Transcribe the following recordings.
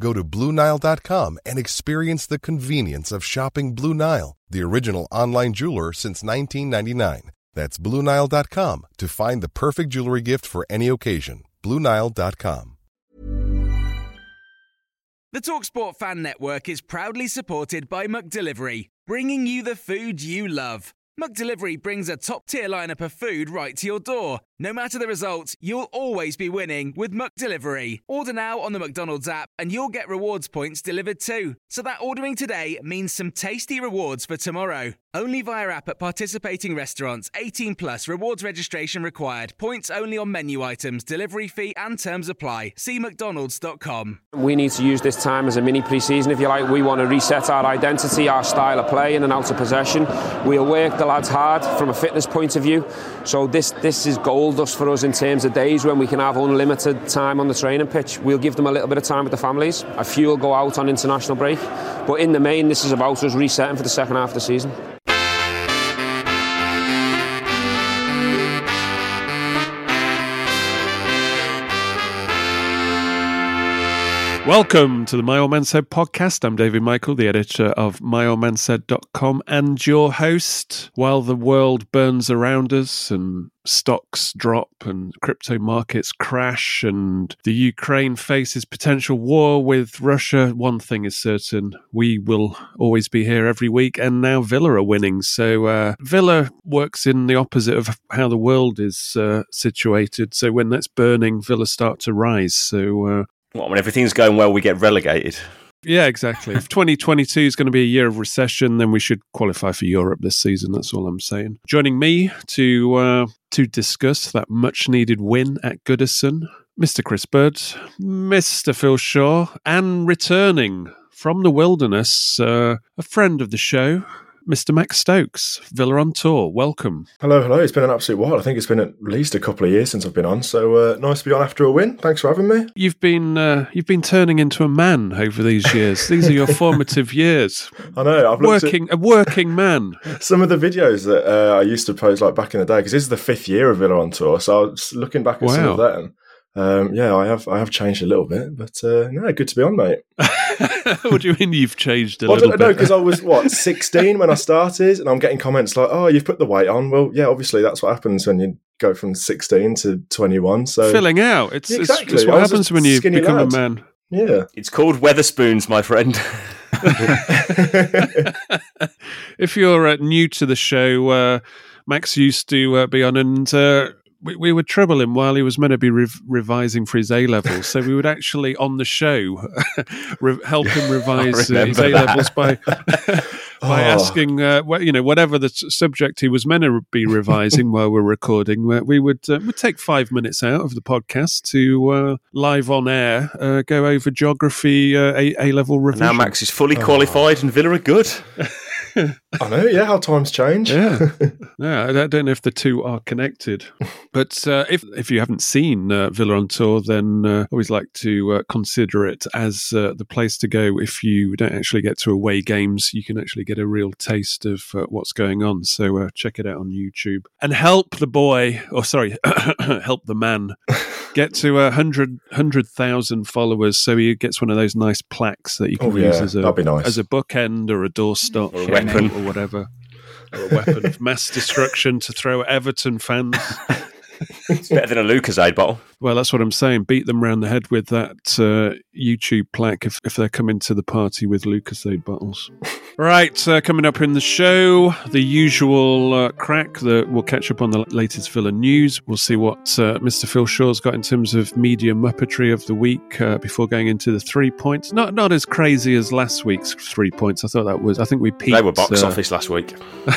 Go to BlueNile.com and experience the convenience of shopping Blue Nile, the original online jeweler since 1999. That's BlueNile.com to find the perfect jewelry gift for any occasion. BlueNile.com. The Talksport Fan Network is proudly supported by McDelivery, bringing you the food you love. McDelivery brings a top tier lineup of food right to your door. No matter the result, you'll always be winning with McDelivery. Order now on the McDonald's app and you'll get rewards points delivered too. So that ordering today means some tasty rewards for tomorrow. Only via app at participating restaurants. 18 plus rewards registration required. Points only on menu items, delivery fee and terms apply. See mcdonalds.com. We need to use this time as a mini pre-season, if you like. We want to reset our identity, our style of play in and out of possession. We'll work the lads hard from a fitness point of view. So this this is gold dust for us in terms of days when we can have unlimited time on the training pitch. We'll give them a little bit of time with the families. A few will go out on international break. But in the main, this is about us resetting for the second half of the season. Welcome to the My Old Man Said podcast. I'm David Michael, the editor of myoldmansaid.com and your host. While the world burns around us and stocks drop and crypto markets crash and the Ukraine faces potential war with Russia, one thing is certain. We will always be here every week. And now Villa are winning. So uh, Villa works in the opposite of how the world is uh, situated. So when that's burning, Villa start to rise. So uh, What, when everything's going well, we get relegated. yeah, exactly. If 2022 is going to be a year of recession, then we should qualify for Europe this season. That's all I'm saying. Joining me to uh, to discuss that much needed win at Goodison, Mr. Chris Bird, Mr. Phil Shaw, and returning from the wilderness, uh, a friend of the show, Mr. Max Stokes, Villa on tour. Welcome. Hello, hello. It's been an absolute while. I think it's been at least a couple of years since I've been on. So uh, nice to be on after a win. Thanks for having me. You've been uh, you've been turning into a man over these years. These are your formative years. I know. I've Working a working man. some of the videos that uh, I used to post like back in the day because this is the fifth year of Villa on tour. So I was looking back at some of Wow. them. Um, yeah, I have. I have changed a little bit, but uh, no, good to be on, mate. what do you mean you've changed a Well, I little don't know because I was what sixteen when I started, and I'm getting comments like, "Oh, you've put the weight on." Well, yeah, obviously that's what happens when you go from sixteen to twenty-one. So Filling out. It's, it's- Exactly. it's, I what happens when you become lad. a man. yeah, It's called Wetherspoons, my friend. if you're uh, new to the show, uh, Max used to uh, be on, and uh, we, we would trouble him while he was meant to be rev- revising for his A levels. so we would actually on the show re- help him revise uh, his A levels by by Oh. asking, uh, wh- you know, whatever the subject he was meant to be revising while we're recording. uh, We would uh, would take five minutes out of the podcast to uh, live on air uh, go over geography uh, A A level revision. now Max is fully qualified and Villa are good. I know. Yeah, how times change. Yeah, yeah. I don't- know if the two are connected, but uh, if if you haven't seen uh, Villa on tour, then uh, always like to uh, consider it as uh, the place to go. If you don't actually get to away games, you can actually get a real taste of uh, what's going on. So uh, check it out on YouTube and help the boy, or sorry, help the man. Get to a hundred hundred thousand followers, so he gets one of those nice plaques that you can Oh, use yeah, as a nice. as a bookend or a doorstop Or a weapon. or whatever or a weapon of mass destruction to throw at Everton fans. It's better than a Lucozade bottle. Well, that's what I'm saying. Beat them round the head with that uh, YouTube plaque if, if they're coming to the party with Lucozade bottles. Right, uh, coming up in the show, the usual uh, crack that we'll catch up on the latest Villa news. We'll see what uh, Mr. Phil Shaw's got in terms of media muppetry of the week uh, before going into the three points. Not not as crazy as last week's three points. I thought that was. I think we peaked. They were box uh, office last week. I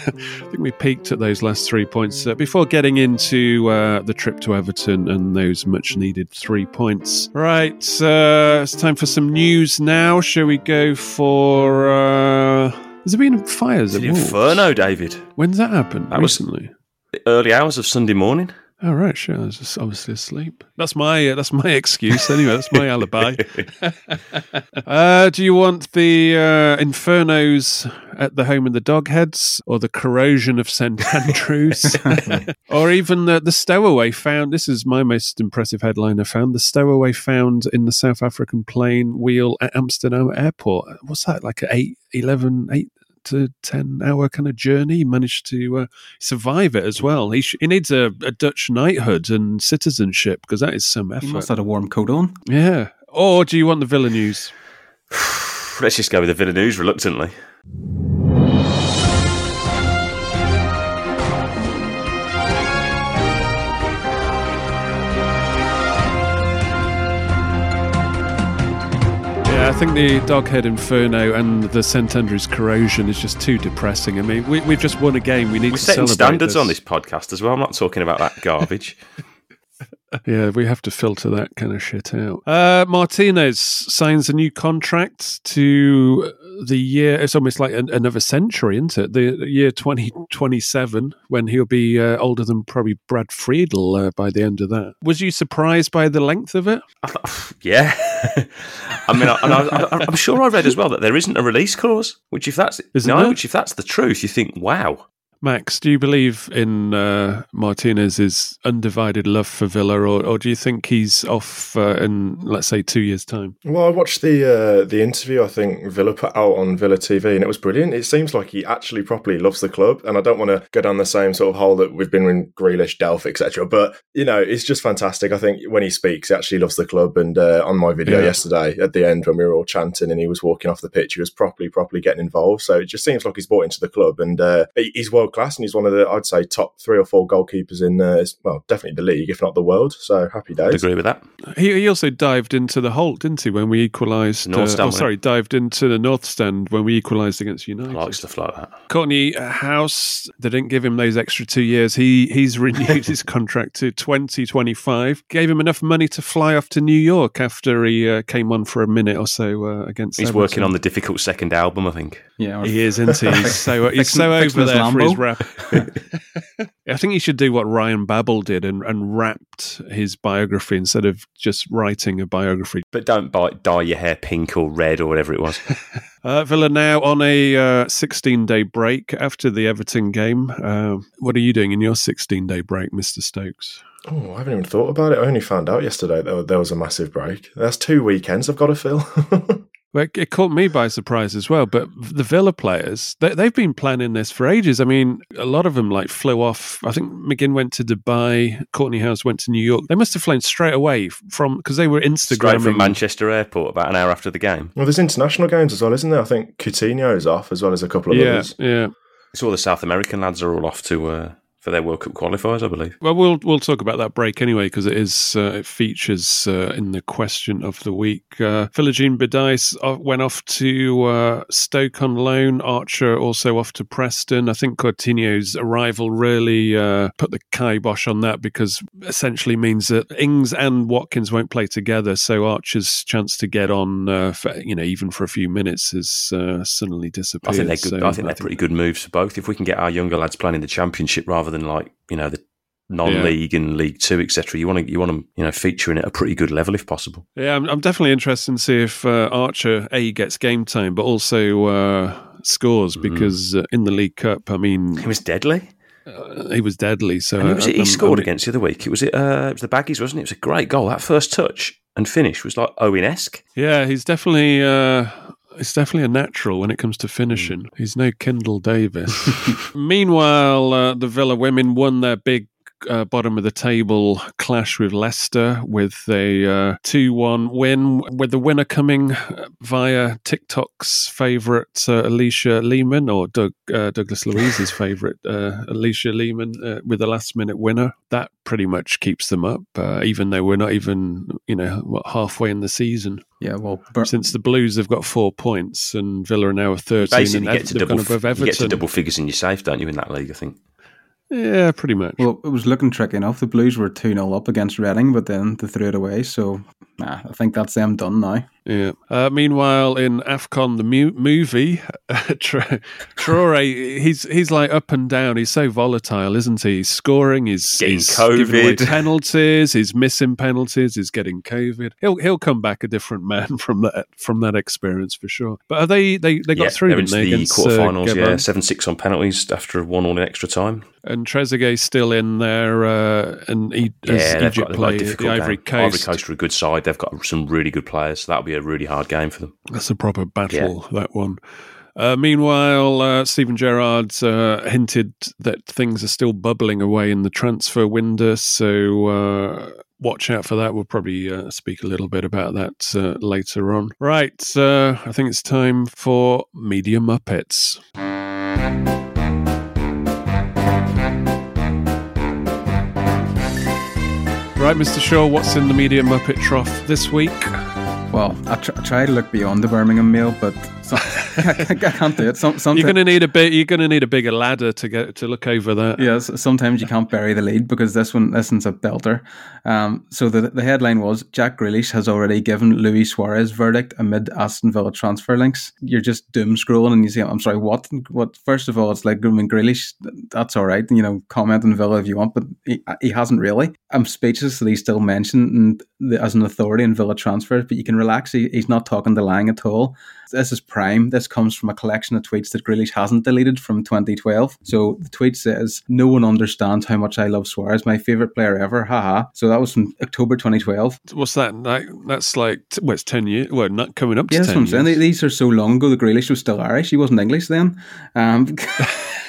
think we peaked at those last three points uh, before getting into uh, the trip to Everton and those much needed three points. Right, uh, it's time for some news now. Shall we go for? Uh, has there been fires It's at an Wolves? inferno, David. When's that happened? That was- Recently. The early hours of Sunday morning. Oh right, sure. I was just obviously asleep. That's my uh, that's my excuse anyway. That's my alibi. uh, do you want the uh, infernos at the home of the Dogheads, or the corrosion of St Andrews, or even the the stowaway found? This is my most impressive headline I found: the stowaway found in the South African plane wheel at Amsterdam airport. What's that? Like eight, 11, 8 to 10 hour kind of journey he managed to uh, survive it as well he, sh- he needs a, a dutch knighthood and citizenship because that is some effort. He effort must have had a warm coat on. yeah or do you want the villain news Let's just go with the villain News reluctantly. I think the doghead inferno and the st andrews corrosion is just too depressing i mean we, we've just won a game we need We're to setting celebrate standards on this podcast as well. I'm not talking about that garbage. Yeah, we have to filter that kind of shit out. Uh, Martinez signs a new contract to the year. It's almost like an, another century, isn't it? The, year 2027, when he'll be uh, older than probably Brad Friedel uh, by the end of that. Was you surprised by the length of it? Thought, yeah. i mean I, I, I, i'm sure I read as well that there isn't a release clause. Which, if that's Isn't no, there? which if that's the truth, you think, wow. Max, do you believe in uh, Martinez's undivided love for Villa, or, or do you think he's off uh, in, let's say, two years' time? Well, I watched the uh, the interview I think Villa put out on Villa TV, and it was brilliant. It seems like he actually properly loves the club, and I don't want to go down the same sort of hole that we've been in Grealish, Delph, etc. But you know, it's just fantastic. I think when he speaks, he actually loves the club. And uh, on my video Yeah. yesterday, at the end when we were all chanting and he was walking off the pitch, he was properly, properly getting involved. So it just seems like he's bought into the club, and uh, he- he's world class, and he's one of the I'd say top three or four goalkeepers in uh, well, definitely the league, if not the world. So happy I'd days. agree with that. He, he also dived into the Holte, didn't he, when we equalised? North uh, Stand, oh, wasn't sorry, dived into the North Stand when we equalised against I United. like stuff like that. Kortney Hause, they didn't give him those extra two years. He he's renewed his contract to 2025. Gave him enough money to fly off to New York after he uh, came on for a minute or so uh, against. He's Everton. working on the difficult second album, I think. Yeah, He is, isn't he? He's so he's so over his there for his Lambo. Rap. I think he should do what Ryan Babel did and, and wrapped his biography instead of just writing a biography. But don't buy, dye your hair pink or red or whatever it was. Uh, Villa now on a 16 day break after the Everton game. Uh, what are you doing in your 16 day break, Mr. Stokes? Oh, I haven't even thought about it. I only found out yesterday that there was a massive break. That's two weekends I've got to fill. Well, it- it caught me by surprise as well. But the Villa players, they, they've been planning this for ages. I mean, a lot of them like flew off. I think McGinn went to Dubai, Kortney Hause went to New York. They must have flown straight away from because they were Instagramming. Straight from Manchester Airport about an hour after the game. well, there's international games as well, isn't there? I think Coutinho is off as well as a couple of Yeah, others. yeah. It's all the South American lads are all off to uh, for their World Cup qualifiers, I believe. Well, we'll we'll talk about that break anyway because it is uh, it features uh, in the question of the week. Uh, Philogene-Bidace uh, went off to uh, Stoke on loan. Archer also off to Preston. I think Coutinho's arrival really uh, put the kibosh on that because essentially means that Ings and Watkins won't play together. So Archer's chance to get on, uh, for, you know, even for a few minutes, has uh, suddenly I disappeared. think they're good. So I think they're pretty good moves for both. If we can get our younger lads playing in the Championship rather than like you know the non-league and League Two, etc., you want to you want them you know featuring at a pretty good level if possible. Yeah, I'm, I'm definitely interested to see if uh, Archer a gets game time, but also uh, scores Mm. because uh, in the League Cup, I mean, He was deadly. uh, he was deadly. So was it he I'm- scored I'm- against the other week? It was it. Uh, it was the Baggies, wasn't it? It was a great goal. That first touch and finish was like Owen-esque. Yeah, he's definitely. He's definitely a natural when it comes to Mm. finishing. He's no Keinan Davis. Meanwhile, uh, the Villa women won their big uh, bottom of the table clash with Leicester with a uh, 2 1 win, with the winner coming via TikTok's favourite uh, Alisha Lehmann or Doug, uh, Douglas Luiz's favourite uh, Alisha Lehmann uh, with a last minute winner. That pretty much keeps them up, uh, even though we're not even, you know, what, halfway in the season. Yeah, well, Bur- Since the Blues have got four points and Villa are now 13 Basically, and get, to double, above you get to double figures in your safe, don't you, in that league, I think. Yeah, pretty much. well, it was looking tricky enough. The Blues were 2 0 up against Reading, but then they threw it away. So, nah, I think that's them done now. Yeah. Uh, meanwhile, in Afcon the mu- movie, Tra- Traore, he's he's like up and down. He's so volatile, isn't he? He's scoring, he's, Getting he's giving away COVID. penalties, he's missing penalties, he's getting COVID. He'll he'll come back a different man from that from that experience for sure. But are they they, they got yeah, through they're into they, the against, uh, quarterfinals. yeah, seven six on penalties after one all in extra time. and Trezeguet's still in there, uh, and e- Yeah, as Egypt got, they've got a play the difficult Ivory game. Coast. Ivory Coast are a good side. They've got some really good players. So that'll be a really hard game for them. That's a proper battle, that one. Uh, meanwhile, uh, Steven Gerrard uh, hinted that things are still bubbling away in the transfer window, so uh, watch out for that. We'll probably uh, speak a little bit about that uh, later on. Right, uh, I think it's time for Media Muppets. Right, Mr. Shaw, what's in the Media Muppet trough this week? Well, I, tr- I try to look beyond the Birmingham mail, but I can't do it. Some, sometimes, You're going to need a bit. You're going to need a bigger ladder to get to look over that. Yes, sometimes you can't bury the lead because this one, this one's a belter. Um, so the the headline was Jack Grealish has already given Luis Suarez verdict amid Aston Villa transfer links. You're just doom scrolling and you say, "I'm sorry, what? What?" First of all, it's like I mean, Grealish, that's all right. You know, comment on Villa if you want, but he, he hasn't really. I'm speechless that he's still mentioned in the, as an authority in Villa transfers, but you can relax. He, he's not talking the Lang at all. This is prime. This comes from a collection of tweets that Grealish hasn't deleted from 2012. So the tweet says, No one understands how much I love Suarez, my favourite player ever. Haha. So that was from October 2012. What's that? Like, that's like well, it's ten years. Well, not coming up to Yeah, that's ten what I'm saying. years. These are so long ago that Grealish was still Irish. He wasn't English then. Um,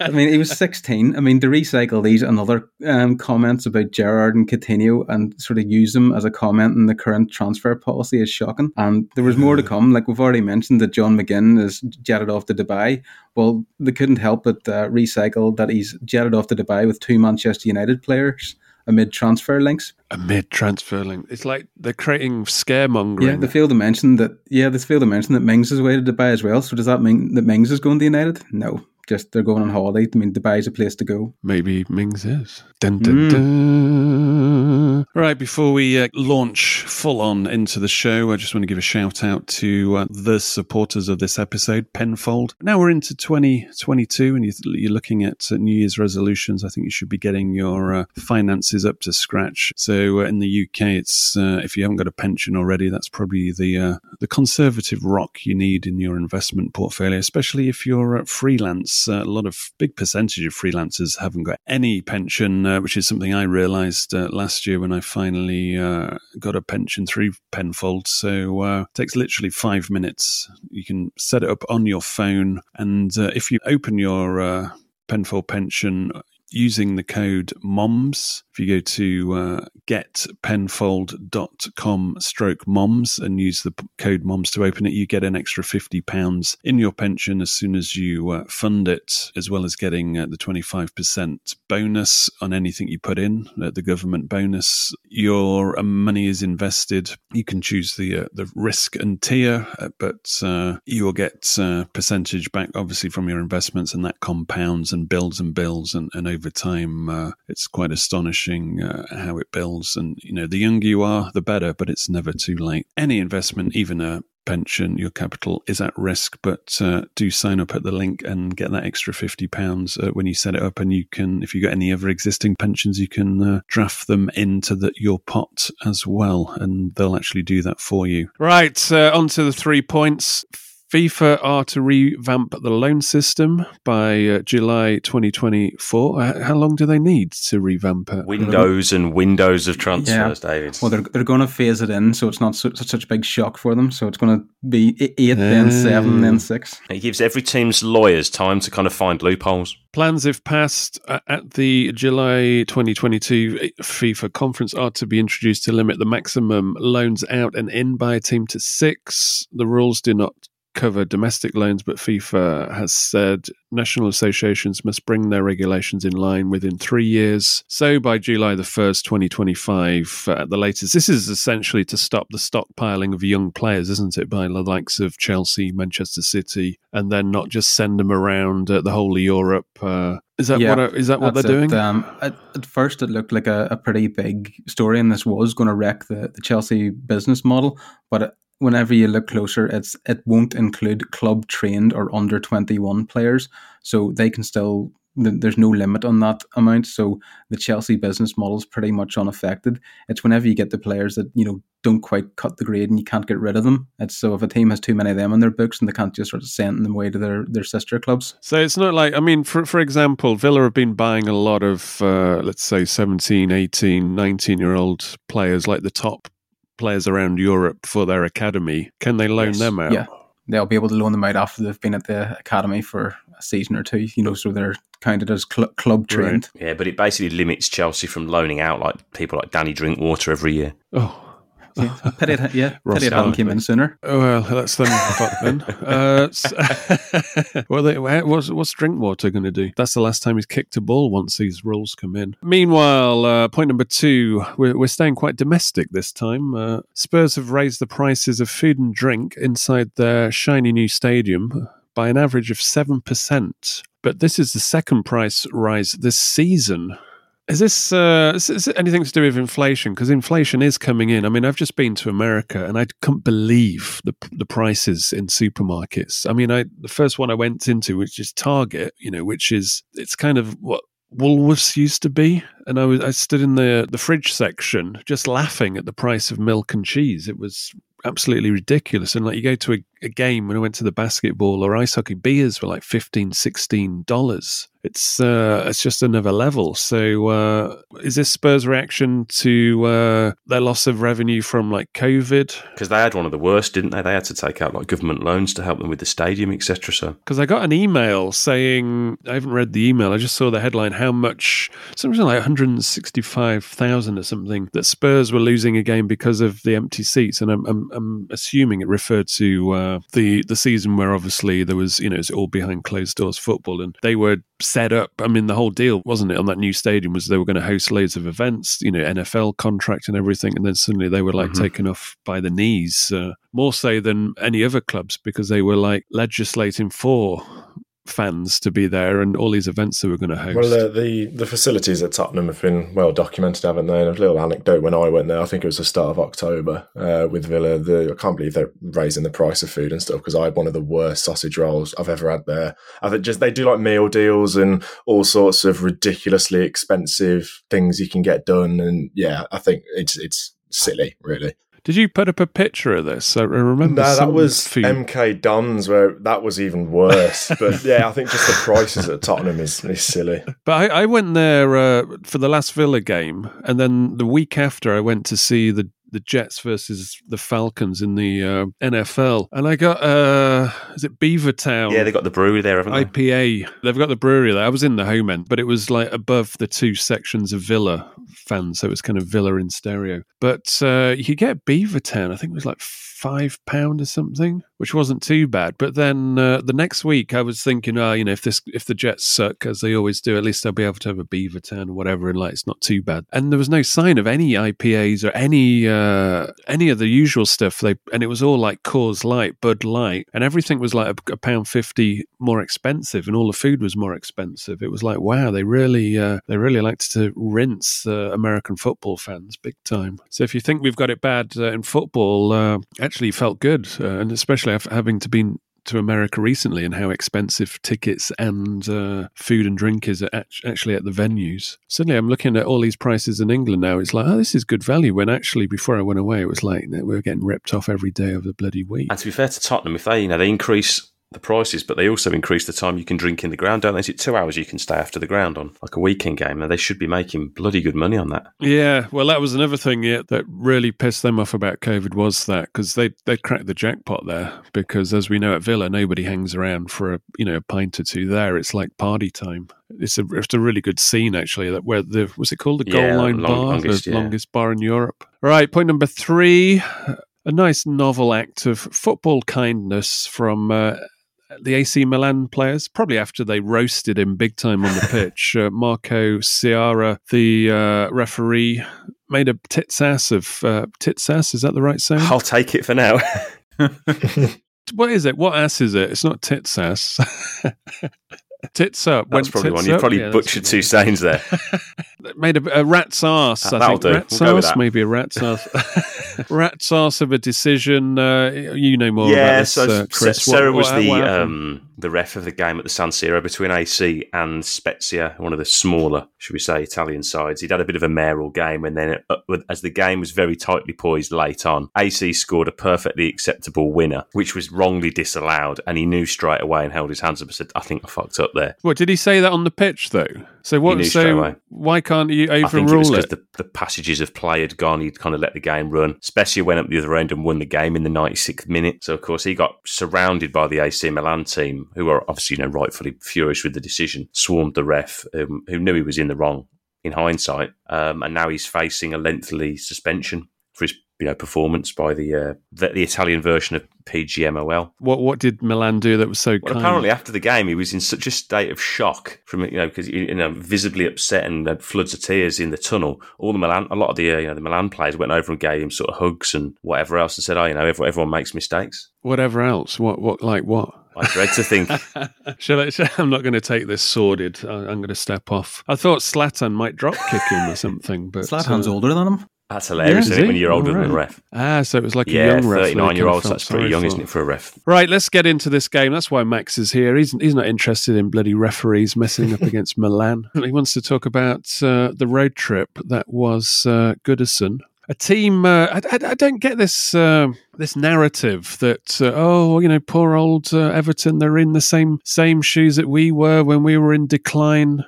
I mean, he was 16. I mean, to recycle these and other um, comments about Gerrard and Coutinho and sort of use them as a comment in the current transfer policy is shocking. And there was more to come. Like we've already mentioned that John McGinn is jetted off to Dubai. Well, they couldn't help but uh, recycle that he's jetted off to Dubai with two Manchester United players amid transfer links. Amid transfer links. it's like they're creating scaremongering. Yeah, they failed to mention that. Yeah, they failed to mention that Mings is away to Dubai as well. So does that mean that Mings is going to United? No, just they're going on holiday. I mean, Dubai is a place to go. Maybe Mings is. Dun, dun, dun. Right, before we uh, launch full on into the show, I just want to give a shout out to uh, the supporters of this episode, Penfold. Now we're into 2022 and you- you're looking at uh, New Year's resolutions. I think you should be getting your uh, finances up to scratch. So uh, in the UK, it's uh, if you haven't got a pension already, that's probably the uh, the conservative rock you need in your investment portfolio, especially if you're freelance. Uh, a lot of big percentage of freelancers haven't got any pension, uh, which is something I realised uh, last year when I finally uh, got a pension through Penfold. So uh, it takes literally five minutes. You can set it up on your phone, and uh, if you open your Penfold pension using the code MOMS. If you go to uh, getpenfold.com stroke MOMS and use the code MOMS to open it, you get an extra £50 in your pension as soon as you uh, fund it, as well as getting uh, the 25% bonus on anything you put in, uh, the government bonus. Your uh, money is invested. You can choose the uh, the risk and tier, uh, but uh, you will get uh, percentage back, obviously, from your investments, and that compounds and builds and builds, and, and over time, it's quite astonishing uh, how it builds. And you know, the younger you are, the better, but it's never too late. Any investment, even a pension, your capital is at risk, but uh, do sign up at the link and get that extra fifty pounds uh, when you set it up. And you can, if you've got any other existing pensions, you can uh, draft them into the, your pot as well, and they'll actually do that for you. Right, uh, on to the three points. FIFA are to revamp the loan system by uh, July 2024. Uh, how long do they need to revamp it? Windows and windows of transfers, yeah. David. Well, they're, they're going to phase it in, so it's not so, such a big shock for them. So it's going to be eight, uh, then seven, then six. It gives every team's lawyers time to kind of find loopholes. Plans, if passed uh, at the July 2022 FIFA conference, are to be introduced to limit the maximum loans out and in by a team to six. The rules do not cover domestic loans, but FIFA has said national associations must bring their regulations in line within three years. So by July the 1st, 2025, uh, at the latest, this is essentially to stop the stockpiling of young players, isn't it, by the likes of Chelsea, Manchester City, and then not just send them around uh, the whole of Europe. Uh, is that yeah, what is that what they're doing? Um, at, at, first, it looked like a, a, pretty big story, and this was going to wreck the, the Chelsea business model. But whenever you look closer, it's it won't include club trained or under twenty one players, so they can still. There's no limit on that amount, so the Chelsea business model is pretty much unaffected. It's whenever you get the players that you know don't quite cut the grade and you can't get rid of them. It's so if a team has too many of them in their books and they can't just sort of send them away to their, their sister clubs. So it's not like, I mean, for, for example, Villa have been buying a lot of, uh, let's say, 17, 18, 19 year old players, like the top players around Europe for their academy. Can they loan yes. them out? Yeah, they'll be able to loan them out after they've been at the academy for a season or two. You know, so they're counted as cl- club trained. Right. Yeah, but it basically limits Chelsea from loaning out like people like Danny Drinkwater every year. Oh, yeah, pity it, yeah, pity it hadn't came in sooner. Oh, well, that's them fucked then. Uh, well, they, what's, what's Drinkwater going to do? That's the last time he's kicked a ball once these rules come in. Meanwhile, uh, point number two, we're, we're staying quite domestic this time. Uh, Spurs have raised the prices of food and drink inside their shiny new stadium by an average of 7%. But this is the second price rise this season. Is this uh, is, anything to do with inflation? Because inflation is coming in. I mean, I've just been to America and I couldn't believe the the prices in supermarkets. I mean, I the first one I went into, which is Target, you know, which is it's kind of what Woolworths used to be, and I was I stood in the the fridge section just laughing at the price of milk and cheese. It was absolutely ridiculous. And like you go to a, a game when I went to the basketball or ice hockey, beers were like 15 $16 it's uh, it's just another level. So, uh, is this Spurs' reaction to uh, their loss of revenue from like COVID? Because they had one of the worst, didn't they? They had to take out like government loans to help them with the stadium, etc. So, because I got an email saying I haven't read the email, I just saw the headline how much something like one hundred sixty-five thousand or something that Spurs were losing a game because of the empty seats, and I'm I'm, I'm assuming it referred to uh, the the season where obviously there was you know it's all behind closed doors football, and they were set up. I mean, the whole deal, wasn't it, on that new stadium was they were going to host loads of events, you know, NFL contract and everything. And then suddenly they were like mm-hmm. taken off by the knees, uh, more so than any other clubs because they were like legislating for fans to be there and all these events that we're going to host. Well, uh, the the facilities at Tottenham have been well documented, haven't they? And a little anecdote: when I went there, I think it was the start of October uh, with Villa. The, I can't believe they're raising the price of food and stuff because I had one of the worst sausage rolls I've ever had there. I think just they do like meal deals and all sorts of ridiculously expensive things you can get done, and yeah, I think it's it's silly, really. Did you put up a picture of this? I remember. No, that was few... MK Dons, where that was even worse. but yeah, I think just the prices at Tottenham is, is silly. But I, I went there uh, for the last Villa game, and then the week after, I went to see the the Jets versus the Falcons in the uh, NFL, and I got uh, is it Beavertown? Yeah, they got the brewery there, haven't they? IPA. They've got the brewery there. I was in the home end, but it was like above the two sections of Villa fans, so it was kind of Villa in stereo. But uh, you could get Beavertown. I think it was like five pound or something, which wasn't too bad. But then uh, the next week, I was thinking, oh, you know, if this if the Jets suck as they always do, at least I'll be able to have a Beavertown or whatever, and like it's not too bad. And there was no sign of any IPAs or any uh, any of the usual stuff. They and it was all like Coors Light, Bud Light, and everything was like a, a pound fifty more expensive, and all the food was more expensive. It was like, wow, they really uh, they really liked to rinse uh, American football fans big time. So if you think we've got it bad uh, in football, uh, actually felt good, and especially having to be to America recently and how expensive tickets and uh, food and drink is at, actually at the venues. Suddenly, I'm looking at all these prices in England now. It's like, oh, this is good value. When actually, before I went away, it was like we were getting ripped off every day of the bloody week. And to be fair to Tottenham, if they you know they increase the prices, but they also increase the time you can drink in the ground, don't they? Is it two hours you can stay after the ground on like a weekend game? And they should be making bloody good money on that. Yeah, well, that was another thing yeah, that really pissed them off about COVID was that because they they cracked the jackpot there because as we know at Villa, nobody hangs around for a you know a pint or two there. It's like party time. It's a it's a really good scene actually. That where the was it called the goal Yeah, line long- bar, longest, the yeah. longest bar in Europe. All right, point number three. A nice novel act of football kindness from uh, the AC Milan players, probably after they roasted him big time on the pitch. Uh, Marco Serra, the uh, referee, made a tits ass of uh, tits ass. Is that the right saying? I'll take it for now. What is it? What ass is it? It's not tits ass. tits up. That's probably tits one. You probably Yeah, butchered two sayings there. Made a, a rat's ass. Uh, I think do. rat's We'll ass. Maybe a rat's ass. rat's ass of a decision. Uh, you know more about yeah, this, so uh, Chris. Serra What- was what- the what um, the ref of the game at the San Siro between AC and Spezia, one of the smaller, should we say, Italian sides. He'd had a bit of a mayoral game, and then uh, as the game was very tightly poised late on, AC scored a perfectly acceptable winner, which was wrongly disallowed, and he knew straight away and held his hands up and said, "I think I fucked up there." What did he say that on the pitch though? So what? So why can't you I think it was overrule because the, the passages of play had gone. He'd kind of let the game run. Especially went up the other end and won the game in the 96th minute. So, of course, he got surrounded by the AC Milan team, who are obviously you know, rightfully furious with the decision, swarmed the ref, um, who knew he was in the wrong in hindsight. Um, and now he's facing a lengthy suspension for his you know, performance by the, uh, the the Italian version of PGMOL. What what did Milan do that was so Well, kind? apparently after the game, he was in such a state of shock from you know because you know visibly upset and had floods of tears in the tunnel. All the Milan, a lot of the uh, you know the Milan players went over and gave him sort of hugs and whatever else and said, "Oh, you know, everyone, everyone makes mistakes." Whatever else. What what like what? I dread to think. Shall I, shall- I'm not going to take this sordid. I, I'm going to step off. I thought Zlatan might drop kick him or something, but Zlatan's uh, older than him. That's hilarious, Yeah, isn't is it? When you're older than a ref. Ah, so it was like a Yeah, young ref. that I 39 year olds. felt That's pretty young, for. isn't it, for a ref? Right, let's get into this game. That's why Max is here. He's he's not interested in bloody referees messing up against Milan. He wants to talk about uh, the road trip that was uh, Goodison. A team. Uh, I, I, I don't get this uh, this narrative that uh, oh you know poor old uh, Everton. They're in the same same shoes that we were when we were in decline.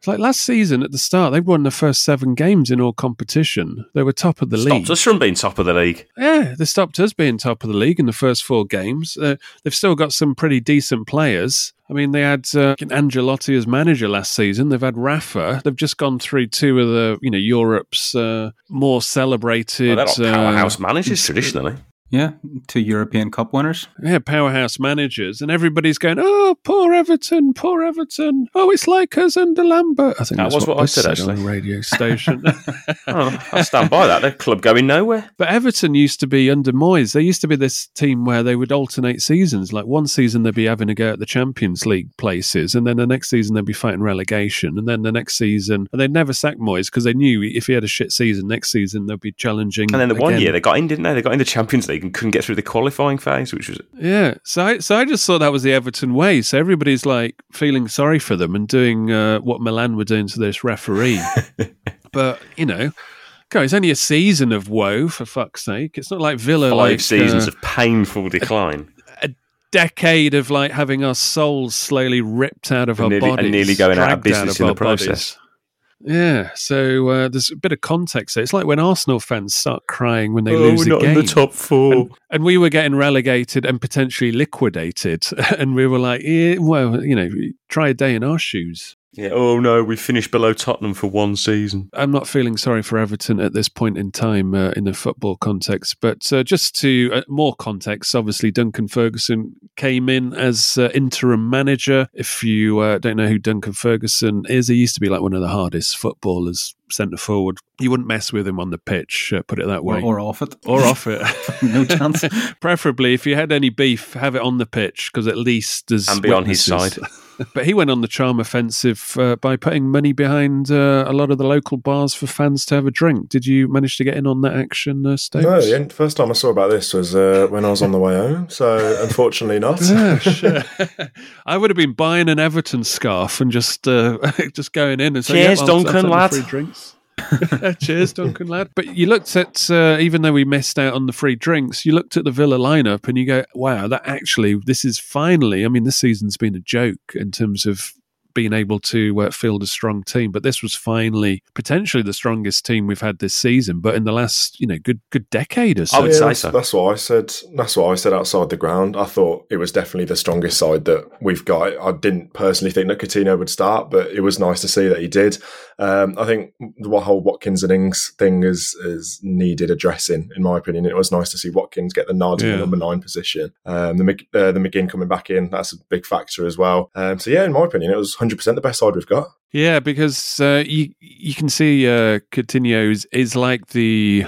It's like last season at the start, they won the first seven games in all competition. They were top of the league. Stopped us from being top of the league. Yeah, they stopped us being top of the league in the first four games. Uh, they've still got some pretty decent players. I mean, they had uh, Ancelotti as manager last season. They've had Rafa. They've just gone through two of the, you know, Europe's uh, more celebrated Well, not powerhouse uh, managers traditionally. Yeah, two European Cup winners. yeah, powerhouse managers, and everybody's going, "Oh, poor Everton, poor Everton. Oh, it's like us under Lambert." I think That that's was what I Buzz said, on actually. the radio station. Oh, I stand by that. The club going nowhere. But Everton used to be under Moyes. They used to be this team where they would alternate seasons. Like one season they'd be having a go at the Champions League places, and then the next season they'd be fighting relegation, and then the next season, and they'd never sack Moyes because they knew if he had a shit season, next season they'd be challenging. And then the one year they got in, didn't they? They got in the Champions League and couldn't get through the qualifying phase, which was Yeah, so I, so I just thought that was the Everton way. So everybody's like feeling sorry for them and doing uh, what Milan were doing to this referee. but you know, God, it's only a season of woe for fuck's sake. It's not like Villa five like seasons uh, of painful decline. A decade of like having our souls slowly ripped out of And our nearly- and nearly going out of business in the process. bodies. Yeah, so uh, there's a bit of context there. It's like when Arsenal fans start crying when they Oh, lose a game. in the top four. And, and we were getting relegated and potentially liquidated. And we were like, yeah, well, you know, try a day in our shoes. Yeah. Oh no, we finished below Tottenham for one season. I'm not feeling sorry for Everton at this point in time uh, in the football context, but uh, just to uh, more context, obviously Duncan Ferguson came in as uh, interim manager. If you uh, don't know who Duncan Ferguson is, he used to be like one of the hardest footballers, centre forward. You wouldn't mess with him on the pitch, uh, put it that way, or off it. or off it. no chance. Preferably, if you had any beef, have it on the pitch because at least there's And be on his witnesses. but he went on the charm offensive uh, by putting money behind uh, a lot of the local bars for fans to have a drink. Did you manage to get in on that action, uh, Stokes? No, the first time I saw about this was uh, when I was on the way home. So unfortunately, not. yeah, sure. I would have been buying an Everton scarf and just uh, just going in and saying, Cheers, yeah, I'll- I'll Duncan, take the lad." Free drinks. Cheers, Duncan lad. But you looked at, uh, even though we missed out on the free drinks, you looked at the Villa lineup and you go, wow, that actually, this is finally, I mean, this season's been a joke in terms of being able to uh, field a strong team, but this was finally potentially the strongest team we've had this season. But in the last, you know, good good decade or so, I would Yeah, say that's, so. That's what I said. That's what I said outside the ground. I thought it was definitely the strongest side that we've got. I didn't personally think that Coutinho would start, but it was nice to see that he did. Um, I think the whole Watkins and Ings thing is is needed addressing, in my opinion. It was nice to see Watkins get the nod in the number nine position. Um, the uh, the McGinn coming back in, that's a big factor as well. Um, so yeah, in my opinion, it was 100% the best side we've got. Yeah, because uh, you you can see uh, Coutinho is, is like the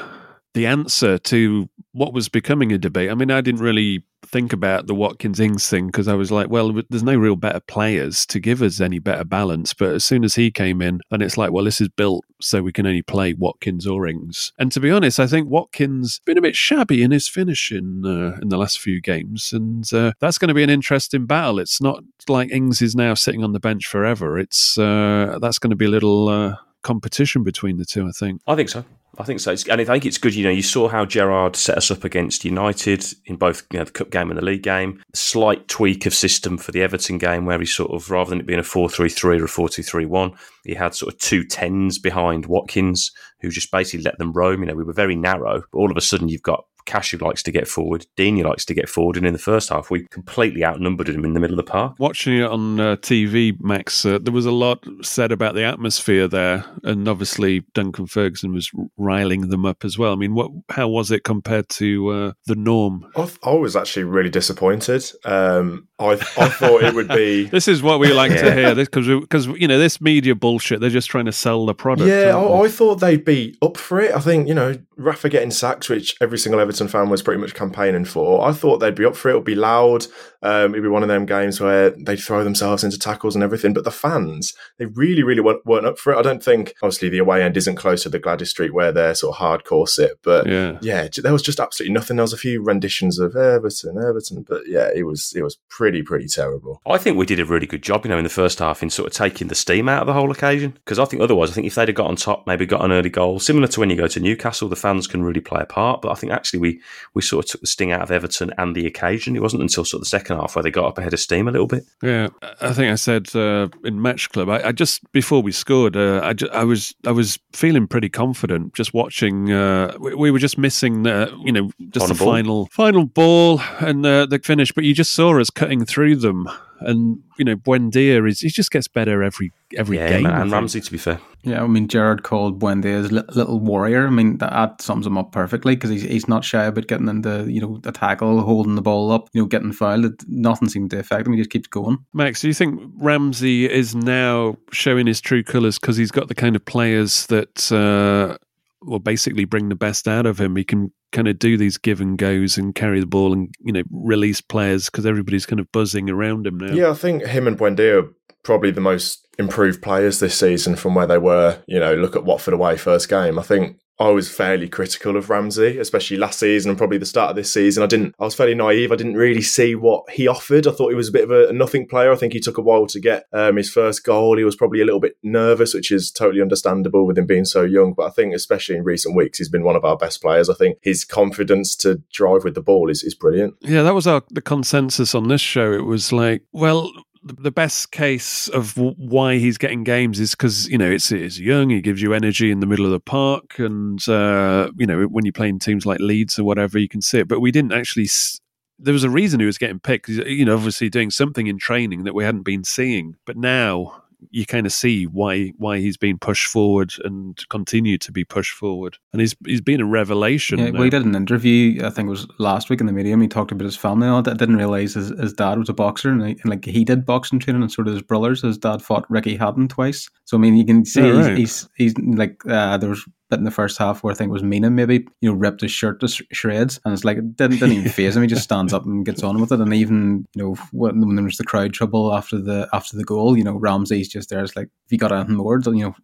the answer to what was becoming a debate. I mean, I didn't really think about the Watkins Ings thing because I was like, well, there's no real better players to give us any better balance. But as soon as he came in, then it's like, well, this is built so we can only play Watkins or Ings. And to be honest, I think Watkins been a bit shabby in his finishing uh, in the last few games, and uh, that's going to be an interesting battle. It's not like Ings is now sitting on the bench forever. It's uh, that's going to be a little uh, competition between the two. I think. I think so. I think so. It's, and I think it's good. You know, you saw how Gerrard set us up against United in both you know, the cup game and the league game. Slight tweak of system for the Everton game, where he sort of rather than it being a four-three-three or a four-two-three-one, he had sort of two tens behind Watkins, who just basically let them roam. You know, we were very narrow, but all of a sudden you've got Cash who likes to get forward, Digne likes to get forward, and in the first half we completely outnumbered him in the middle of the park. Watching it on uh, TV, Max, uh, there was a lot said about the atmosphere there, and obviously Duncan Ferguson was riling them up as well. I mean, what? How was it compared to uh, the norm? I, I was actually really disappointed. Um, I, I thought it would be. This is what we like to Yeah. hear, because because you know this media bullshit. They're just trying to sell the product. Yeah, I. I thought they'd be up for it. I think, you know, Rafa getting sacked, which every single Everton fan was pretty much campaigning for. I thought they'd be up for it. It'd be loud. Um, it'd be one of them games where they'd throw themselves into tackles and everything. But the fans, they really, really weren't, weren't up for it. I don't think, obviously, the away end isn't close to the Gwladys Street where they're sort of hardcore sit. But yeah. yeah, there was just absolutely nothing. There was a few renditions of Everton, Everton. But yeah, it was it was pretty, pretty terrible. I think we did a really good job, you know, in the first half in sort of taking the steam out of the whole occasion. Because I think otherwise, I think if they'd have got on top, maybe got an early goal, similar to when you go to Newcastle, the fans can really play a part. But I think actually we we sort of took the sting out of Everton and the occasion. It wasn't until sort of the second half where they got up ahead of steam a little bit. Yeah, I think I said uh, in match club. I, I just before we scored, uh, I, ju- I was I was feeling pretty confident just watching. Uh, we, we were just missing, the, you know, just the Final ball. final final ball and uh, the finish. But you just saw us cutting through them, and you know, Buendia is he just gets better every every yeah, game. man, and. Ramsey, to be fair. Yeah, I mean, Gerrard called Buendia his little warrior. I mean, that, that sums him up perfectly because he's, he's not shy about getting into, you know, a tackle, holding the ball up, you know, getting fouled. It, nothing seemed to affect him. He just keeps going. Max, do you think Ramsey is now showing his true colours because he's got the kind of players that uh, will basically bring the best out of him? He can kind of do these give and goes and carry the ball and you know release players because everybody's kind of buzzing around him now. Yeah, I think him and Buendia are probably the most improved players this season from where they were. You know, look at Watford away first game. I think I was fairly critical of Ramsey, especially last season and probably the start of this season. I didn't. I was fairly naive. I didn't really see what he offered. I thought he was a bit of a, nothing player. I think he took a while to get um, his first goal. He was probably a little bit nervous, which is totally understandable with him being so young. But I think, especially in recent weeks, he's been one of our best players. I think his confidence to drive with the ball is, is brilliant. Yeah, that was our the consensus on this show. It was like, well, the best case of why he's getting games is because you know it's it's young. He gives you energy in the middle of the park, and uh, you know when you're playing teams like Leeds or whatever, you can see it. But we didn't actually. S- there was a reason he was getting picked. You know, obviously doing something in training that we hadn't been seeing. But now you kind of see why why he's been pushed forward and continue to be pushed forward. And he's he's been a revelation. Yeah, now. well, he did an interview. I think it was last week in the medium. He talked about his family. and all that. I didn't realize his, his dad was a boxer, and, he, and like he did boxing training, and sort of his brothers. His dad fought Ricky Hatton twice. So I mean, you can see Oh, he's, right. he's he's like uh, there was in the first half where I think it was Mina maybe you know ripped his shirt to sh- shreds, and it's like it didn't didn't even phase him. He just stands up and gets on with it. And even you know when, when there was the crowd trouble after the after the goal, you know Ramsey's just there. It's like if you got anything more, you know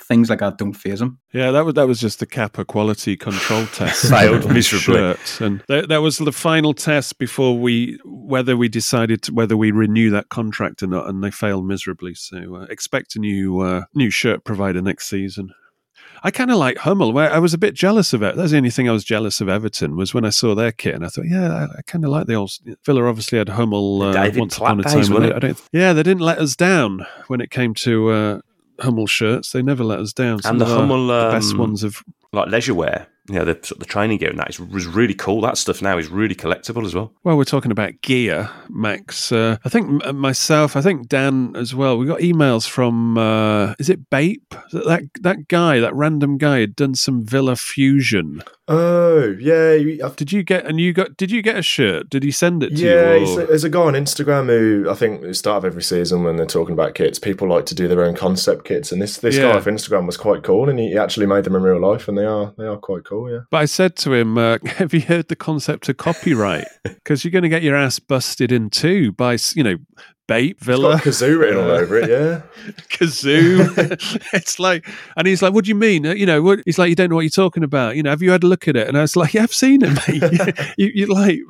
things like that don't phase him. Yeah, that was that was just the Kappa quality control test. Failed miserably. And that, that was the final test before we whether we decided to, whether we renew that contract or not, and they failed miserably. So uh, expect a new uh, new shirt provider next season. I kind of like Hummel. Where I was a bit jealous of it. That's the only thing I was jealous of Everton was when I saw their kit, and I thought, yeah, I, I kind of like the old Villa. Obviously, had Hummel uh, once upon a time. it? I don't, yeah, they didn't let us down when it came to uh, Hummel shirts. They never let us down. Some and the Hummel the best um, ones of like leisure wear, you know, the the training gear and that is, was really cool. That stuff now is really collectible as well. Well, we're talking about gear, Max. Uh, I think m- myself, I think Dan as well. We got emails from uh, is it Bape? That that guy, that random guy, had done some Villa fusion. Oh yeah, I've- Did you get and you got? Did you get a shirt? Did he send it to yeah. you? he's- or- There's a guy on Instagram who I think at the start of every season when they're talking about kits, people like to do their own concept kits, and this this Yeah. guy off Instagram was quite cool, and he actually made them in real life, and they are they are quite cool. Yeah. But I said to him, uh, "Have you heard the concept of copyright? Because you're going to get your ass busted in two by you know." Bape It's Villa got kazoo written all over it. Yeah. kazoo. it's like, and he's like, "What do you mean? Uh, You know, what?" He's like, "You don't know what you're talking about. You know, have you had a look at it?" And I was like, "Yeah, I've seen it, mate. you, you like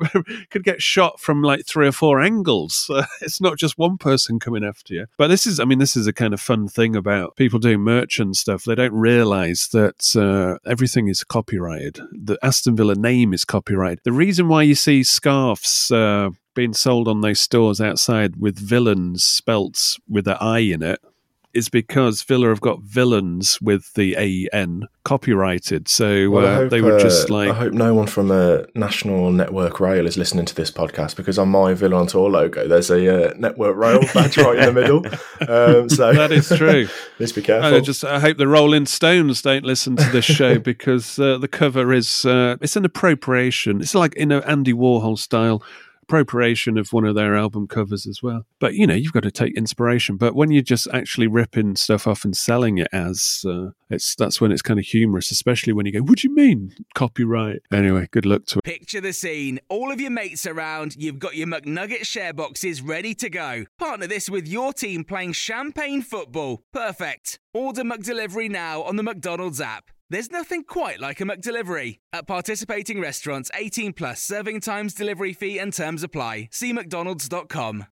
could get shot from like three or four angles. Uh, it's not just one person coming after you. But this is, I mean, this is a kind of fun thing about people doing merch and stuff. They don't realise that uh, everything is copyrighted. The Aston Villa name is copyrighted. The reason why you see scarves. Uh, being sold on those stores outside with villains spelt with an I in it is because Villa have got villains with the AEN copyrighted. So Well, uh, hope, they were just uh, like, I hope no one from uh, National Network Rail is listening to this podcast because on my Villa on Tour logo, there's a uh, Network Rail badge right in the middle. Um, so that is true. Let's be I careful. just I hope the Rolling Stones don't listen to this show because uh, the cover is uh, it's an appropriation. It's like in an Andy Warhol style appropriation of one of their album covers as well. But you know, you've got to take inspiration. But when you're just actually ripping stuff off and selling it as uh, it's that's when it's kind of humorous, especially when you go, "What do you mean copyright?" Anyway, good luck to it. Picture the scene. All of your mates around, you've got your McNugget share boxes ready to go. Partner this with your team playing champagne football. Perfect. Order McDelivery now on the McDonald's app. There's nothing quite like a McDelivery. At participating restaurants, 18 plus serving times, delivery fee, and terms apply. See McDonald's.com.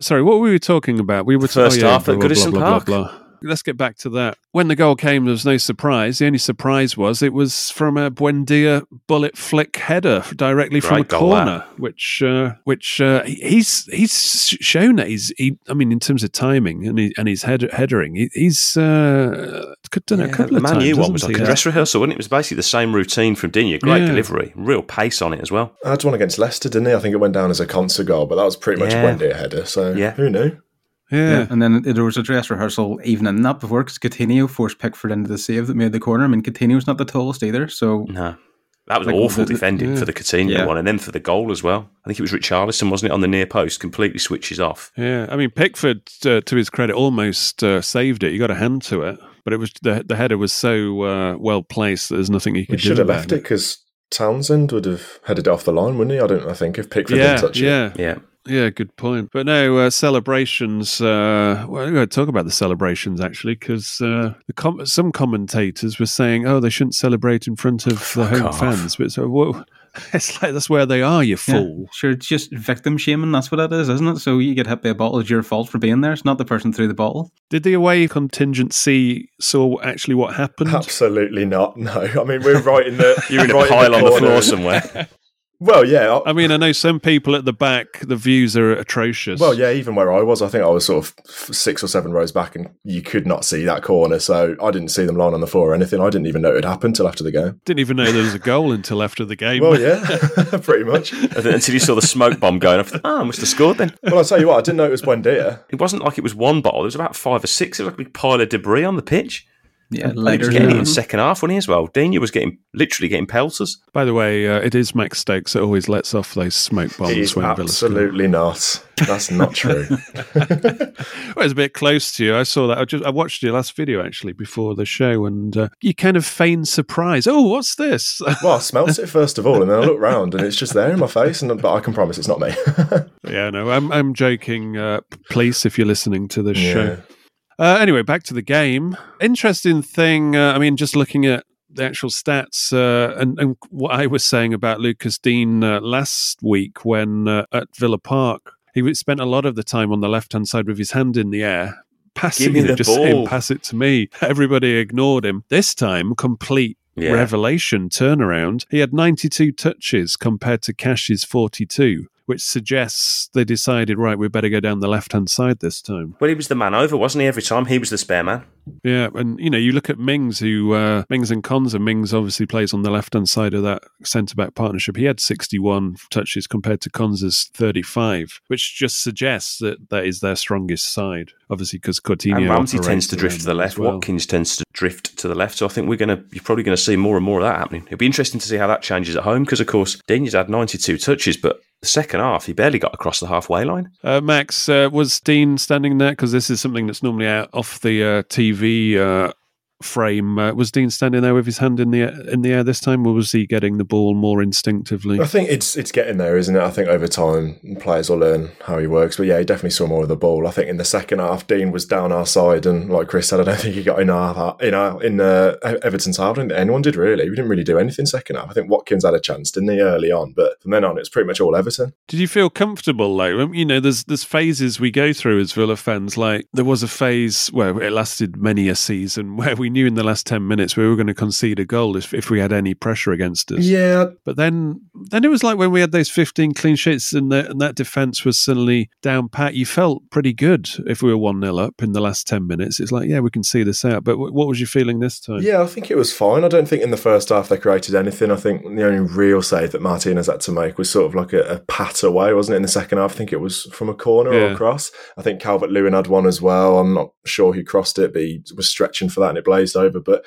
Sorry, what were we talking about? We were First oh, yeah, half at blah, blah, Goodison blah, Park. Blah, blah. Let's get back to that. When the goal came, there was no surprise. The only surprise was it was from a Buendia bullet flick header directly from Great a goal, that. corner, which uh, which uh, he's he's shown that he's he. I mean, in terms of timing and he, and his head, headering, he, he's uh, done it a couple the of Man times. U one was like a dress rehearsal, wasn't it? It was basically the same routine from Digne. Great Yeah. delivery, real pace on it as well. I had one against Leicester, didn't he? I think it went down as a Konsa goal, but that was pretty much Yeah. a Wendy header. So Yeah. who knew? Yeah. And then there was a dress rehearsal even in that before because Coutinho forced Pickford into the save that made the corner. I mean, Coutinho's not the tallest either, so No. That was Like, awful the- defending yeah. for the Coutinho Yeah. one, and then for the goal as well. I think it was Richarlison, wasn't it, on the near post? Completely switches off. Yeah, I mean Pickford, uh, to his credit, almost uh, saved it. You got a hand to it, but it was the the header was so uh, well placed that there's nothing he He could should do have about left it because Townsend would have headed it off the line, wouldn't he? I don't. I think if Pickford Yeah, didn't touch it. yeah, Yeah. yeah. Good point. But no uh, celebrations. Uh, well, I'm going to talk about the celebrations actually, because uh, com- some commentators were saying, "Oh, they shouldn't celebrate in front of the Fuck home off. fans." But so, whoa, it's like that's where they are. You yeah, fool. sure, it's just victim shaming. That's what it is, isn't it? So you get hit by a bottle, it's your fault for being there. It's not the person through the bottle. Did the away contingency saw actually what happened? Absolutely not. No, I mean we're right in the You're in a right pile on the floor somewhere. Well, yeah. I- I mean, I know some people at the back, the views are atrocious. Well, yeah, even where I was, I think I was sort of six or seven rows back, and you could not see that corner. So I didn't see them lying on the floor or anything. I didn't even know it had happened till after the game. Didn't even know there was a goal until after the game. Well, yeah, pretty much. Until you saw the smoke bomb going off. Ah, I must have scored then. Well, I'll tell you what, I didn't know it was Buendia. It wasn't like it was one bottle. There was about five or six. It was like a big pile of debris on the pitch. Yeah, And he was getting it than- in second half, wasn't he, as well? Digne was getting literally getting pelters. By the way, uh, it is Max Stokes that always lets off those smoke bombs when Villa absolutely not. That's not true. Well, it's a bit close to you. I saw that. I just I watched your last video actually before the show, and uh, you kind of feigned surprise. Oh, what's this? well, I smelt it first of all, and then I looked round, and it's just there in my face. And but I can promise it's not me. yeah, no, I'm I'm joking. Uh, police, if you're listening to this Yeah. show. Uh, anyway, back to the game. Interesting thing. Uh, I mean, just looking at the actual stats uh, and, and what I was saying about Lucas Digne uh, last week when uh, at Villa Park, he spent a lot of the time on the left hand side with his hand in the air. Passing it, just ball. pass it to me. Everybody ignored him. This time, complete Yeah. revelation turnaround. He had 92 touches compared to Cash's 42, which suggests they decided, right, we better go down the left hand side this time. Well, he was the man over, wasn't he? Every time he was the spare man. Yeah, and you know, you look at Mings, who uh, Mings and Konsa. Mings obviously plays on the left hand side of that centre back partnership. He had 61 touches compared to Konsa's 35, which just suggests that that is their strongest side. Obviously, because Coutinho and Ramsey tends to drift to the left. well. Watkins tends to drift to the left. So I think we're going to, you're probably going to see more and more of that happening. It'll be interesting to see how that changes at home because, of course, Digne's had 92 touches, but the second half, he barely got across the halfway line. Uh, Max, uh, was Digne standing there? Because this is something that's normally out off the uh, TV uh, frame. Uh, was Digne standing there with his hand in the in the air this time, or was he getting the ball more instinctively? I think it's it's getting there, isn't it? I think over time players will learn how he works. But yeah, he definitely saw more of the ball. I think in the second half, Digne was down our side, and like Chris said, I don't think he got in our in our in uh, Everton's half. I don't think anyone did really. We didn't really do anything second half. I think Watkins had a chance, didn't he, early on? But from then on, it's pretty much all Everton. Did you feel comfortable? Like um, you know, there's there's phases we go through as Villa fans. Like there was a phase where it lasted many a season where we knew in the last ten minutes we were going to concede a goal if if we had any pressure against us. Yeah, But then then it was like when we had those 15 clean sheets and, the, and that defence was suddenly down pat. You felt pretty good if we were one 0 up in the last ten minutes. It's like yeah, we can see this out. But w- what was your feeling this time? Yeah, I think it was fine. I don't think in the first half they created anything. I think the only real save that Martinez had to make was sort of like a, a pat away, wasn't it? In the second half, I think it was from a corner or Yeah. a cross. I think Calvert Lewin had one as well. I'm not sure who crossed it, but he was stretching for that and it blazed over. But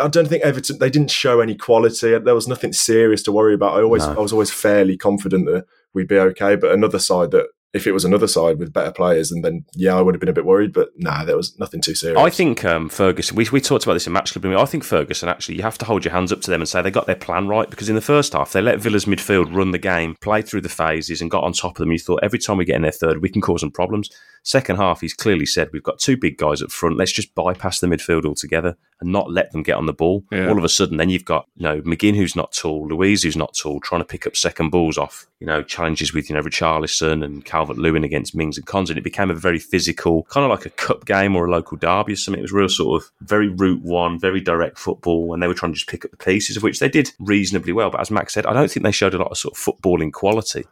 I don't think Everton they didn't show any quality. There was nothing serious to worry about. I always No. I was always fairly confident that we'd be okay. But another side that if it was another side with better players, and then yeah, I would have been a bit worried. But nah, there was nothing too serious. I think um, Ferguson. We, we talked about this in Match Club. I think Ferguson actually. You have to hold your hands up to them and say they got their plan right because in the first half they let Villa's midfield run the game, play through the phases, and got on top of them. You thought every time we get in their third, we can cause them problems. Second half, he's clearly said we've got two big guys up front. Let's just bypass the midfield altogether and not let them get on the ball. Yeah. All of a sudden, then you've got you know McGinn who's not tall, Luiz who's not tall, trying to pick up second balls off you know challenges with you know Richarlison and Calvert Lewin against Mings and Cons, and it became a very physical, kind of like a cup game or a local derby or something. It was real sort of very route one, very direct football, and they were trying to just pick up the pieces of which they did reasonably well. But as Max said, I don't think they showed a lot of sort of footballing quality.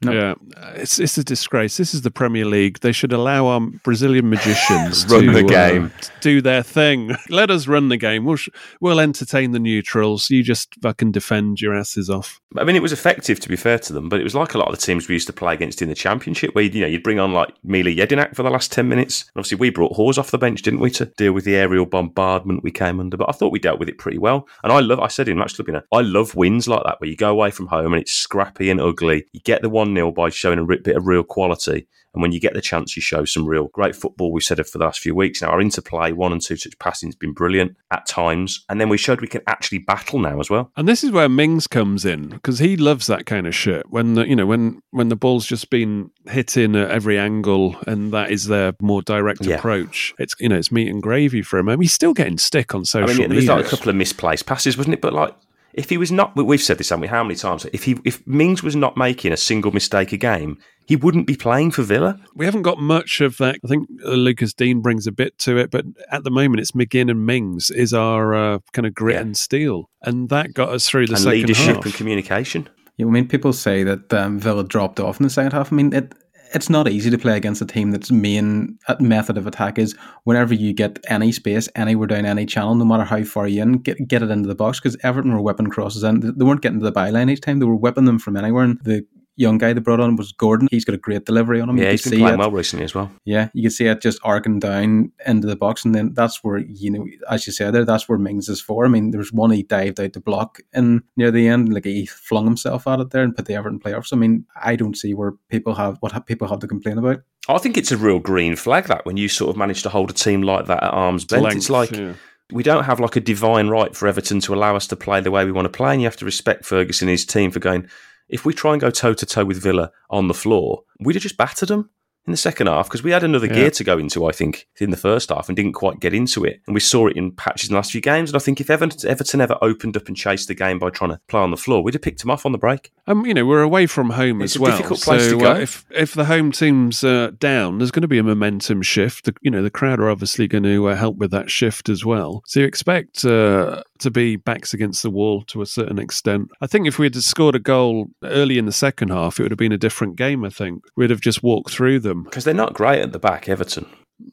No. Yeah, it's it's a disgrace. This is the Premier League. They should allow our Brazilian magicians Run to the uh, game. to do their thing. Let us run the game. We'll sh- we'll entertain the neutrals. You just fucking defend your asses off. I mean, it was effective to be fair to them, but it was like a lot of the teams we used to play against in the Championship, where you know you'd bring on like Mile Jedinak for the last ten minutes. And obviously, we brought Hause off the bench, didn't we, to deal with the aerial bombardment we came under. But I thought we dealt with it pretty well. And I love, I said in match club, you know, I love wins like that where you go away from home and it's scrappy and ugly. You get the one 0 by showing a bit of real quality. And when you get the chance, you show some real great football. We've said it for the last few weeks now. Our interplay, one and two touch passing has been brilliant at times. And then we showed we can actually battle now as well. And this is where Mings comes in because he loves that kind of shit. When the, you know when when the ball's just been hit in at every angle, and that is their more direct Yeah. approach. It's you know it's meat and gravy for him. I mean, he's still getting stick on I social mean, there was media. like a couple of misplaced passes, wasn't it? But like, if he was not, we- we've said this, haven't we? How many times? If he, if Mings was not making a single mistake a game, he wouldn't be playing for Villa. we haven't got much of that. I think uh, Lucas Digne brings a bit to it, but at the moment it's McGinn and Mings is our uh, kind of grit Yeah. and steel, and that got us through the and second leadership half. and communication. Yeah, I mean, people say that um, Villa dropped off in the second half. I mean, it it's not easy to play against a team that's main uh, method of attack is whenever you get any space, anywhere down any channel, no matter how far you in, get get it into the box. Because Everton were whipping crosses in, they weren't getting to the byline each time; they were whipping them from anywhere. And the young guy they brought on was Gordon. He's got a great delivery on him. Yeah, You he's could been see playing it. well recently as well. Yeah, you can see it just arcing down into the box, and then that's where you know, as you said there, that's where Mings is for. I mean, there was one he dived out the block and near the end, like he flung himself at it there and put the Everton playoffs. I mean, I don't see where people have what ha- people have to complain about. I think it's a real green flag that when you sort of manage to hold a team like that at arm's length, it's like yeah. we don't have like a divine right for Everton to allow us to play the way we want to play, and you have to respect Ferguson and his team for going. If we try and go toe to toe with Villa on the floor, we'd have just battered them in the second half because we had another Yeah. gear to go into. I think in the first half and didn't quite get into it, and we saw it in patches in the last few games. And I think if Everton, Everton ever opened up and chased the game by trying to play on the floor, we'd have picked them off on the break. Um, you know, we're away from home It's as a well. difficult place so to go. Uh, if if the home team's uh, down, there's going to be a momentum shift. The, you know, the crowd are obviously going to uh, help with that shift as well. So you expect uh, to be backs against the wall to a certain extent. I think if we had scored a goal early in the second half, it would have been a different game. I think we'd have just walked through them. Because they're not great at the back, Everton.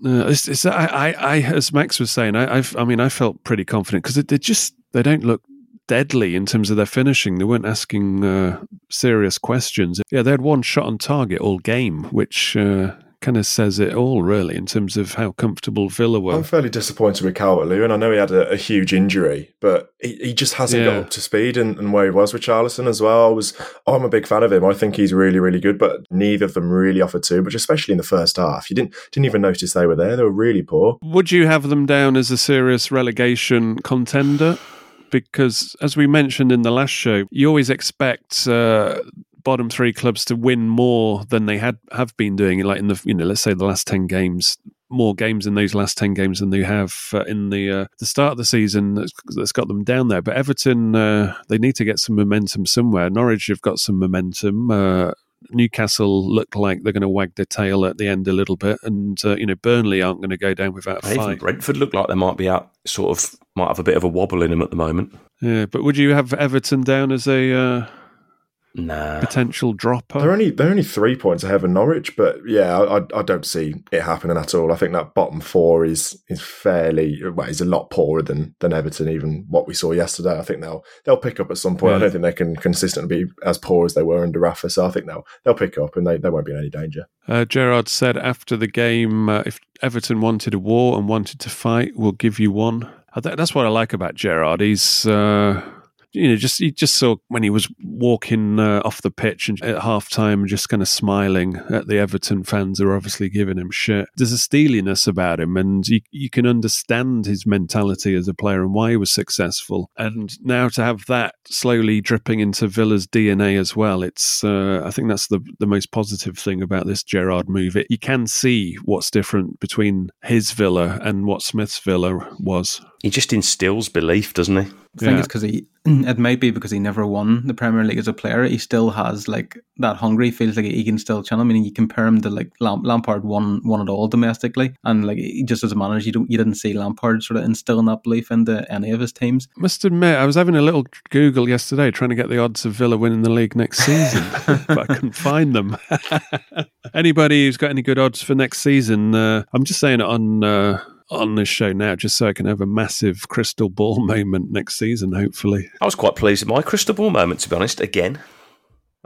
Uh, it's, it's, I, I, I, as Max was saying, I, I've, I mean, I felt pretty confident because they just they don't look deadly in terms of their finishing. They weren't asking uh, serious questions. Yeah, they had one shot on target all game, which uh, kind of says it all, really, in terms of how comfortable Villa were. I'm fairly disappointed with Calvert-Lewin, and I know he had a, a huge injury, but he, he just hasn't Yeah. got up to speed and, and where he was with Charlison as well. I was, I'm a big fan of him. I think he's really, really good, but neither of them really offered too much, especially in the first half. You didn't didn't even notice they were there. They were really poor. Would you have them down as a serious relegation contender? Because, as we mentioned in the last show, you always expect uh, bottom three clubs to win more than they had have been doing. Like in the, you know, let's say the last ten games, more games in those last ten games than they have uh, in the uh, the start of the season. That's, that's got them down there. But Everton, uh, they need to get some momentum somewhere. Norwich have got some momentum. Uh, Newcastle look like they're going to wag their tail at the end a little bit, and uh, you know Burnley aren't going to go down without a Even fight. Brentford look like they might be out, sort of, might have a bit of a wobble in them at the moment. Yeah, but would you have Everton down as a uh, Nah. potential dropper? They're only they're only three points ahead of Norwich, but yeah, I, I- I don't see it happening at all. I think that bottom four is is fairly well, is a lot poorer than than Everton. Even what we saw yesterday, I think they'll they'll pick up at some point. I don't think they can consistently be as poor as they were under Rafa. So I think they'll they'll pick up and they, they won't be in any danger. Uh, Gerrard said after the game, uh, if Everton wanted a war and wanted to fight, we'll give you one. That's what I like about Gerrard. He's, uh, you know, just you just saw when he was walking uh, off the pitch and at half time, just kind of smiling at the Everton fans who are obviously giving him shit. There's a steeliness about him, and you, you can understand his mentality as a player and why he was successful. And now to have that slowly dripping into Villa's DNA as well, it's uh, I think that's the the most positive thing about this Gerrard move. It, you can see what's different between his Villa and what Smith's Villa was. He just instills belief, doesn't he? I think Yeah. it's because he. It might be because he never won the Premier League as a player. He still has like that hungry. Feels like he can still channel. I mean, you compare him to like Lam- Lampard won won it all domestically, and like he, just as a manager, you don't you didn't see Lampard sort of instilling that belief into any of his teams. Must admit, I was having a little Google yesterday trying to get the odds of Villa winning the league next season, but I couldn't find them. Anybody who's got any good odds for next season, uh, I'm just saying it on uh, on this show now, just so I can have a massive crystal ball moment next season, hopefully. I was quite pleased with my crystal ball moment, to be honest. Again,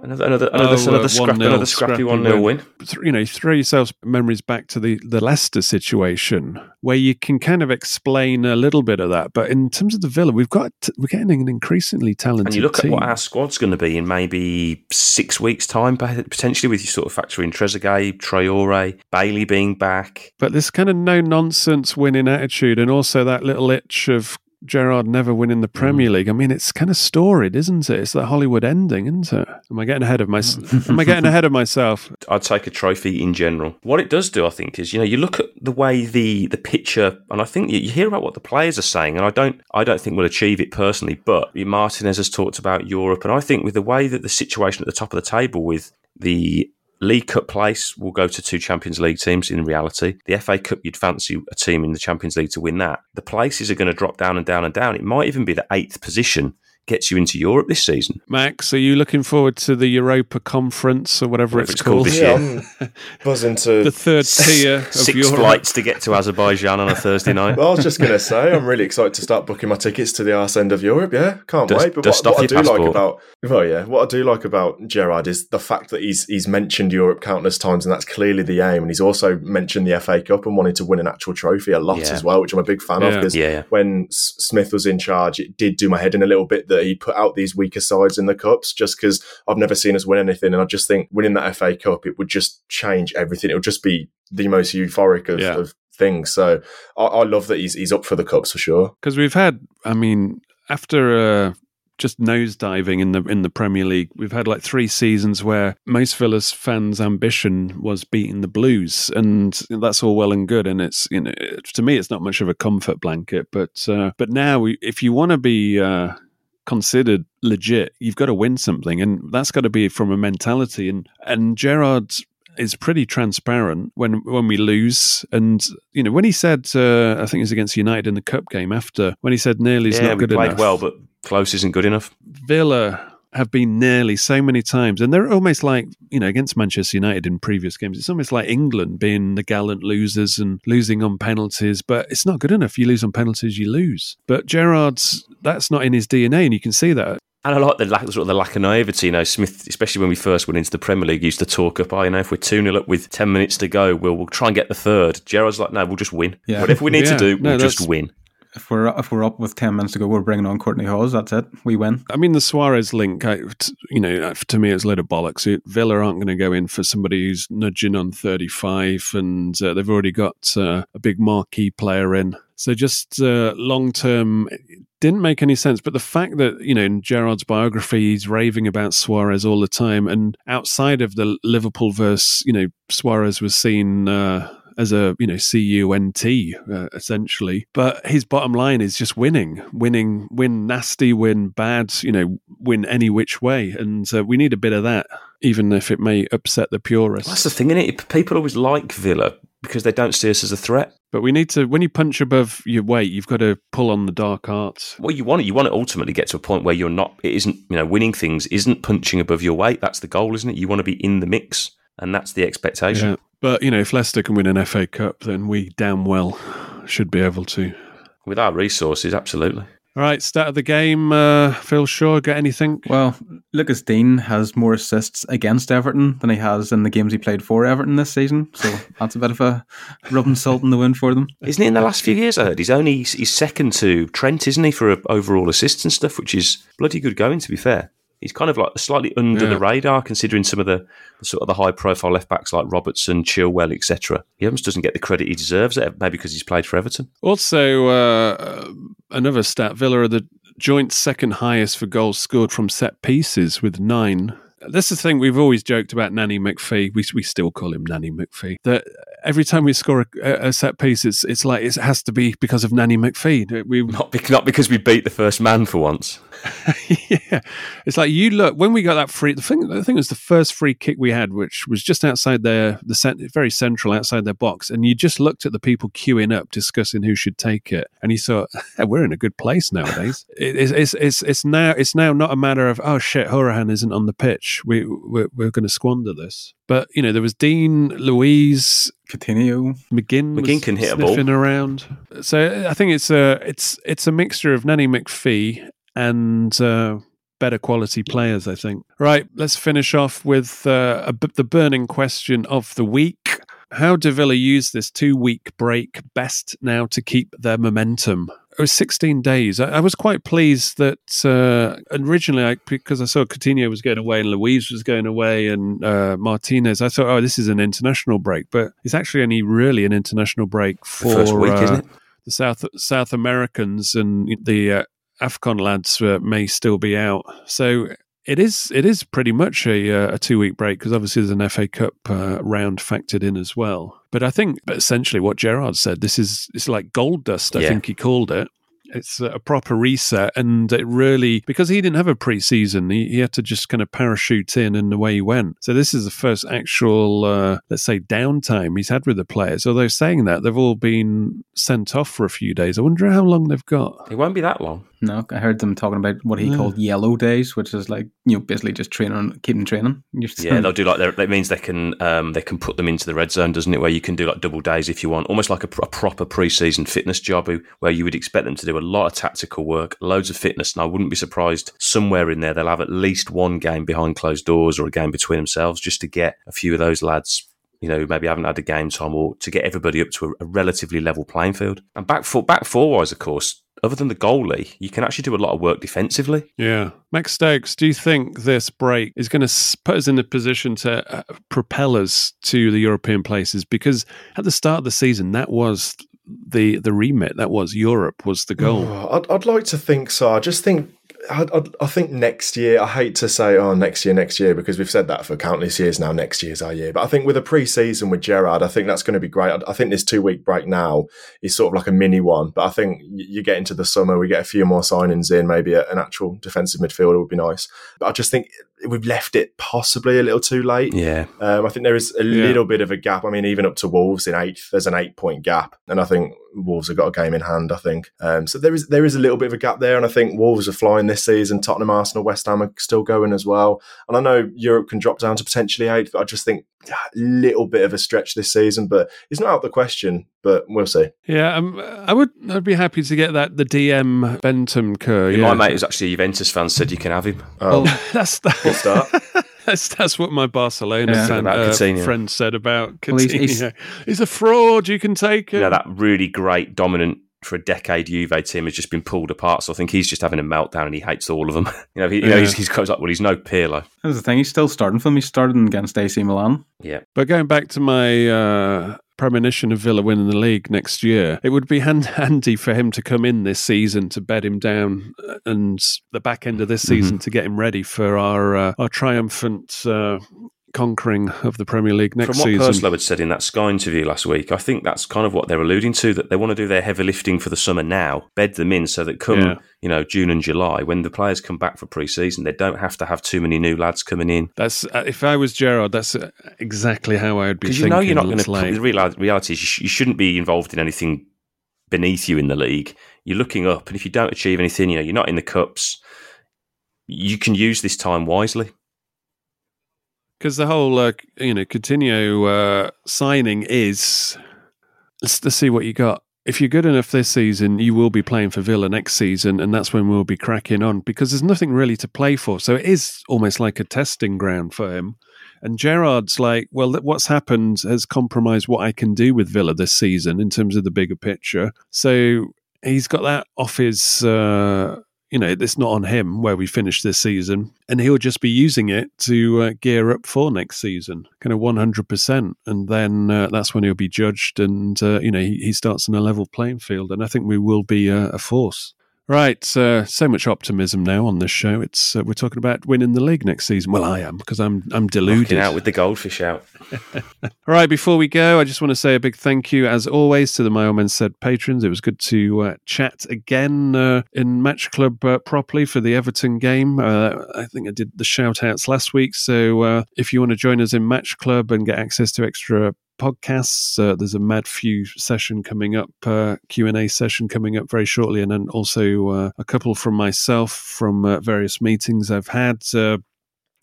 another another another, Oh, another, uh, scrap, 1-0, another scrappy one 0 win. Th- You know, throw yourselves memories back to the, the Leicester situation where you can kind of explain a little bit of that. But in terms of the Villa, we've got we're getting an increasingly talented And you look team. at what our squad's going to be in maybe six weeks' time, potentially with you sort of factor in Trezeguet, Traore, Bailey being back. But this kind of no nonsense winning attitude, and also that little itch of Gerrard never winning the Premier mm. League. I mean, it's kind of storied, isn't it? It's that Hollywood ending, isn't it? Am I getting ahead of myself? Am I getting ahead of myself? I'd take a trophy in general. What it does do, I think, is you know you look at the way the the picture, and I think you, you hear about what the players are saying, and I don't I don't think we'll achieve it personally. But Martinez has talked about Europe, and I think with the way that the situation at the top of the table with the League Cup place will go to two Champions League teams in reality. The FA Cup, you'd fancy a team in the Champions League to win that. The places are going to drop down and down and down. It might even be the eighth position gets you into Europe this season. Max, are you looking forward to the Europa Conference or whatever, Whatever it's, it's called called? this year. I'm buzzing to. the third tier of Six Europe. flights to get to Azerbaijan on a Thursday night. well, I was just going to say, I'm really excited to start booking my tickets to the arse end of Europe. Yeah, can't Dust- wait. But dust what, off what I do your like about, well, yeah, what I do like about Gerrard is the fact that he's he's mentioned Europe countless times, and that's clearly the aim. And he's also mentioned the FA Cup and wanted to win an actual trophy a lot Yeah. as well, which I'm a big fan of. Yeah. Because Yeah. when S- Smith was in charge, it did do my head in a little bit that he put out these weaker sides in the cups, just because I've never seen us win anything, and I just think winning that FA Cup it would just change everything. It would just be the most euphoric of, Yeah. of things. So I, I love that he's he's up for the cups for sure. because we've had i mean after uh just nosediving in the in the Premier League, we've had like three seasons where most Villa's fans' ambition was beating the Blues, and that's all well and good. And it's you know, to me, it's not much of a comfort blanket. But uh, but now, we, if you want to be uh, considered legit, you've got to win something, and that's got to be from a mentality. And and Gerrard is pretty transparent when when we lose. And you know, when he said, uh, I think it was against United in the cup game after, when he said nearly is yeah, not we good played enough. well, but close isn't good enough. Villa have been nearly so many times, and they're almost like you know against Manchester United in previous games. It's almost like England being the gallant losers and losing on penalties, but it's not good enough. You lose on penalties, you lose. But Gerrard's that's not in his DNA, and you can see that. And I like the lack, sort of the lack of naivety. You know, Smith, especially when we first went into the Premier League, used to talk up, oh, you know, if we're 2 0 up with 10 minutes to go, we'll, we'll try and get the third. Gerrard's like, no, we'll just win. Yeah. Whatever we need Yeah. to do, No, we'll just win. If we're if we're up with ten minutes to go, we're bringing on Kortney Hause. That's it. We win. I mean, the Suarez link, I, you know, to me, it's a load of bollocks. Villa aren't going to go in for somebody who's nudging on 35, and uh, they've already got uh, a big marquee player in. So just uh, long term, didn't make any sense. But the fact that, you know, in Gerrard's biography, he's raving about Suarez all the time. And outside of the Liverpool verse, you know, Suarez was seen. Uh, as a you know C-U-N-T uh, essentially but his bottom line is just winning winning win nasty win bad you know win any which way and uh, we need a bit of that even if it may upset the purists That's the thing, isn't it? People always like Villa because they don't see us as a threat. but we need to when you punch above your weight you've got to pull on the dark arts Well, you want it. You want to ultimately get to a point where you're not. It isn't. You know, winning things isn't punching above your weight. That's the goal, isn't it? You want to be in the mix, and that's the expectation. yeah. But you know if Leicester can win an FA Cup then we damn well should be able to With our resources, absolutely. all right start of the game uh, Phil Shaw got anything Well, Lucas Digne has more assists against Everton than he has in the games he played for Everton this season. So that's a bit of a rubbing salt in the wind for them. Isn't he in the last few years? I heard he's only he's second to Trent, isn't he, for overall assists and stuff, which is bloody good going. To be fair, he's kind of like slightly under Yeah. the radar considering some of the, the sort of the high profile left backs like Robertson, Chilwell, etc. He almost doesn't get the credit he deserves. eh, Maybe because he's played for Everton. Also, uh, another stat: Villa are the joint second highest for goals scored from set pieces with nine. This is the thing we've always joked about Nanny McPhee. We we still call him Nanny McPhee. That every time we score a, a set piece, it's it's like it has to be because of Nanny McPhee. We Not bec- not because we beat the first man for once. yeah, it's like you look when we got that free. The thing, the thing was the first free kick we had, which was just outside their the cent- very central outside their box, and you just looked at the people queuing up, discussing who should take it, and you thought we're in a good place nowadays. it, it's, it's it's it's now it's now not a matter of oh shit, Hourihane isn't on the pitch. We we're, we're going to squander this. But you know there was Digne, Luiz, Coutinho, McGinn, McGinn can hit a ball. sniffing around. So I think it's a it's it's a mixture of Nanny McPhee and uh, better quality players. I think. Right, let's finish off with uh, a b- the burning question of the week. How do Villa use this two week break best now to keep their momentum? It was 16 days. I, I was quite pleased that uh, originally, I, because I saw Coutinho was going away and Luiz was going away and uh, Martinez, I thought, oh, this is an international break. But it's actually only really an international break for first week, uh, the South South Americans and the uh, Afcon lads uh, may still be out. So it is it is pretty much a, uh, a two week break because obviously there's an FA Cup uh, round factored in as well. But I think essentially what Gerrard said, this is it's like gold dust. I Yeah. think he called it. It's a proper reset, and it really because he didn't have a pre-season, he, he had to just kind of parachute in, and away he went. So this is the first actual, uh, let's say, downtime he's had with the players. Although saying that, they've all been sent off for a few days. I wonder how long they've got. It won't be that long. No, I heard them talking about what he Yeah. called yellow days, which is like you know basically just training, keeping training. Yeah, they'll do like their- that means they can um, they can put them into the red zone, doesn't it? Where you can do like double days if you want, almost like a, a proper pre-season fitness job, where you would expect them to do a lot of tactical work, loads of fitness, and I wouldn't be surprised somewhere in there they'll have at least one game behind closed doors or a game between themselves just to get a few of those lads. You know, who maybe haven't had a game time, or to get everybody up to a, a relatively level playing field. And back four, back four wise, of course, other than the goalie, you can actually do a lot of work defensively. Yeah. Max Stokes, do you think this break is going to put us in a position to uh, propel us to the European places? Because at the start of the season, that was the the remit. That was Europe was the goal. Oh, I'd, I'd like to think so. I just think. I, I, I think next year. I hate to say, oh, next year, next year, because we've said that for countless years now. Next year's our year, but I think with a pre-season with Gerrard, I think that's going to be great. I, I think this two-week break now is sort of like a mini one, but I think you get into the summer, we get a few more signings in, maybe a, an actual defensive midfielder would be nice. But I just think we've left it possibly a little too late. Yeah, Um, I think there is a Yeah. little bit of a gap. I mean, even up to Wolves in eighth, there's an eight point gap, and I think Wolves have got a game in hand. I think um, so. There is there is a little bit of a gap there, and I think Wolves are flying this season. Tottenham, Arsenal, West Ham are still going as well. And I know Europe can drop down to potentially eighth, but I just think a little bit of a stretch this season. But it's not out of the question. But we'll see. Yeah, um, I would. I'd be happy to get that. The DM Bentancur. Yeah, my mate who's actually a Juventus fan said you can have him. Um, that's good start. That's that's what my Barcelona Yeah. fan, uh, friend said about Well, Coutinho. he's- He's, he's- a fraud. You can take it. you know, that really great, dominant for a decade Juve team has just been pulled apart. So I think he's just having a meltdown and he hates all of them. you know, he, you know Yeah. he's, he's goes like, well, he's no Pirlo. That was the thing. He's still starting for them. He's starting against AC Milan. Yeah. But going back to my uh, premonition of Villa winning the league next year, it would be hand- handy for him to come in this season to bed him down, uh, and the back end of this season to get him ready for our uh, our triumphant uh, conquering of the Premier League next season. From what season. Had said in that Sky interview last week, I think that's kind of what they're alluding to, that they want to do their heavy lifting for the summer now, bed them in so that come, Yeah. you know, June and July, when the players come back for pre-season, they don't have to have too many new lads coming in. That's uh, if I was Gerrard, that's uh, exactly how I would be Because you know you're not going to. The reality is you, sh- you shouldn't be involved in anything beneath you in the league. You're looking up, and if you don't achieve anything, you know you're not in the cups. You can use this time wisely. Because the whole uh, you know Coutinho uh, signing is let's, let's see what you got. If you're good enough this season, you will be playing for Villa next season, and that's when we'll be cracking on because there's nothing really to play for. So it is almost like a testing ground for him. And Gerrard's like, well, what's happened has compromised what I can do with Villa this season in terms of the bigger picture. So he's got that off his. Uh, you know, it's not on him where we finish this season, and he'll just be using it to uh, gear up for next season, kind of one hundred percent. And then uh, that's when he'll be judged, and uh, you know, he, he starts on a level playing field, and I think we will be a force. Right, uh, so much optimism now on this show. It's uh, we're talking about winning the league next season. Well, I am because I'm I'm deluded. Looking out with the goldfish out. All right, before we go, I just want to say a big thank you, as always, to the My Old Man Said patrons. It was good to uh, chat again uh, in Match Club uh, properly for the Everton game. Uh, I think I did the shout outs last week. So uh, if you want to join us in Match Club and get access to extra podcasts, uh, there's a Mad Few session coming up, uh, Q&A session coming up very shortly, and then also uh, a couple from myself from uh, various meetings I've had.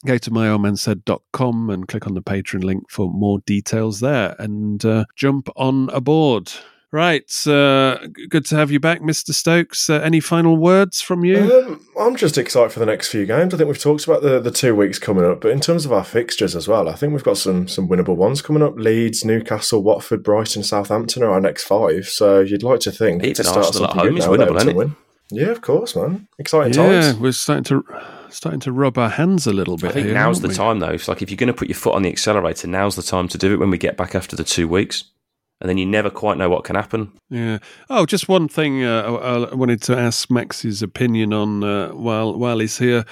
Go to myoldmansaid.com and click on the Patreon link for more details there and uh, jump on aboard. Right. Uh, good to have you back, Mr. Stokes. Uh, any final words from you? Um, I'm just excited for the next few games. I think we've talked about the, the two weeks coming up, but in terms of our fixtures as well, I think we've got some some winnable ones coming up. Leeds, Newcastle, Watford, Brighton, Southampton are our next five. So you'd like to think Even to start Arsenal at home is winnable, isn't it? win. Yeah, of course, man. Exciting yeah, times. Yeah, we're starting to starting to rub our hands a little bit. I think here, now's the we? time, though. It's like if you're going to put your foot on the accelerator, now's the time to do it when we get back after the two weeks. And then you never quite know what can happen. Yeah. Oh, just one thing uh, I, wanted to ask Max's opinion on uh, while while he's here.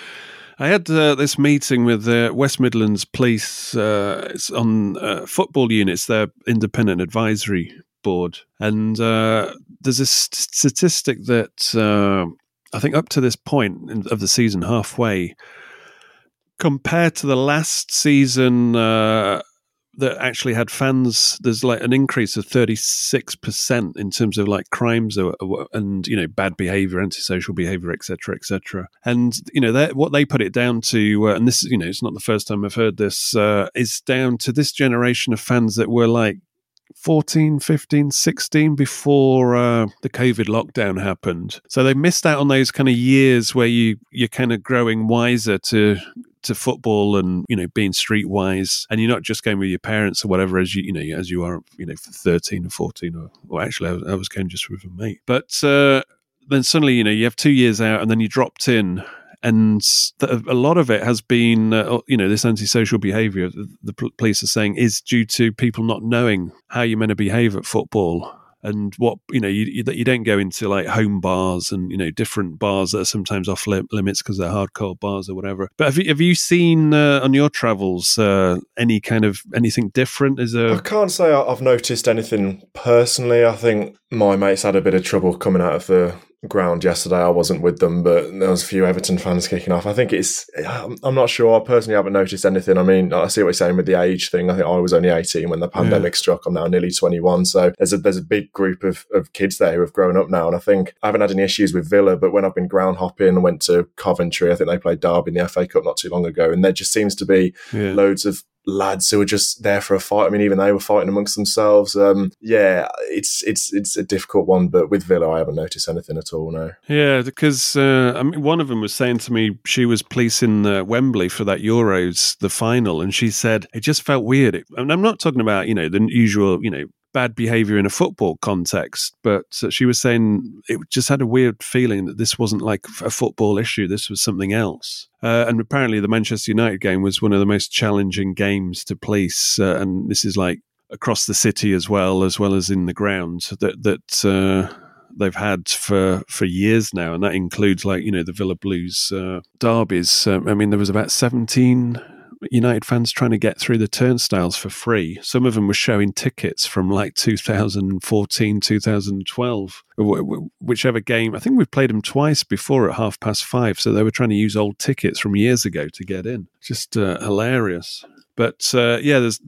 I had uh, this meeting with the West Midlands Police uh, on uh, football units, their independent advisory board, and uh, there's a st- statistic that uh, I think up to this point in, of the season, halfway, compared to the last season. That actually had fans. There's like an increase of 36 percent in terms of like crimes or, or- and you know bad behavior, antisocial behavior, etc., etc. And you know that what they put it down to, uh, and this is you know it's not the first time I've heard this, uh, is down to this generation of fans that were like 14, 15, 16 before uh, the COVID lockdown happened. So they missed out on those kind of years where you you're kind of growing wiser to to football and you know being streetwise and you're not just going with your parents or whatever as you you know as you are you know 13 or 14 or, or actually I was, I was going just with a mate. But uh, then suddenly you know you have two years out and then you dropped in and a lot of it has been uh, you know this antisocial behavior the, the police are saying is due to people not knowing how you're meant to behave at football and what you know you, you, that you don't go into like home bars and you know different bars that are sometimes off li- limits because they're hardcore bars or whatever but have you, have you seen uh, on your travels uh, any kind of anything different is there I can't say I've noticed anything personally. I think my mates had a bit of trouble coming out of the ground yesterday. I wasn't with them, but there was a few Everton fans kicking off. I think it's. I'm I'm not sure. I personally haven't noticed anything. I mean, I see what you're saying with the age thing. I think I was only 18 when the pandemic struck. I'm now nearly 21, so there's a there's a big group of, of kids there who have grown up now, and I think I haven't had any issues with Villa. But when I've been ground hopping, went to Coventry. I think they played Derby in the FA Cup not too long ago, and there just seems to be yeah. loads of lads who were just there for a fight. I mean, even they were fighting amongst themselves. Um, yeah, it's it's it's a difficult one, but with Villa, I haven't noticed anything at all. No. Yeah, because uh, I mean, one of them was saying to me she was policing uh, Wembley for that Euros, the final, and she said it just felt weird. It, and I'm not talking about you know the usual you know bad behavior in a football context, but uh, she was saying it just had a weird feeling that this wasn't like a football issue. This was something else. Uh, and apparently, the Manchester United game was one of the most challenging games to police, uh, and this is like across the city as well, as well as in the ground that that. Uh, they've had for for years now, and that includes like you know the Villa Blues uh, derbies. Um, I mean, there was about seventeen United fans trying to get through the turnstiles for free. Some of them were showing tickets from like 2014, 2012, wh- wh- whichever game. I think we've played them twice before at half past five, so they were trying to use old tickets from years ago to get in. Just uh, hilarious. But uh, yeah, there's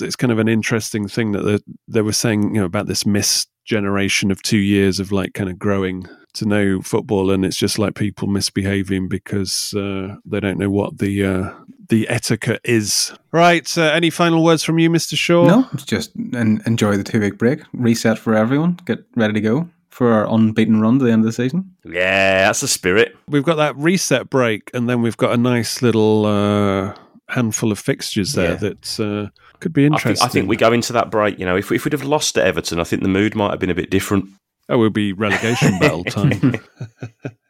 it's kind of an interesting thing that they, they were saying, you know, about this missed generation of two years of like kind of growing to know football, and it's just like people misbehaving because uh, they don't know what the uh, the etiquette is. Right. Uh, any final words from you, Mister Shaw? No, it's just en- enjoy the two week break, reset for everyone, get ready to go for our unbeaten run to the end of the season. Yeah, that's the spirit. We've got that reset break, and then we've got a nice little uh, handful of fixtures there Yeah. that uh, could be I interesting. think, I think we go into that break. You know, if, if we'd have lost to Everton, I think the mood might have been a bit different. Oh, it will be relegation battle time.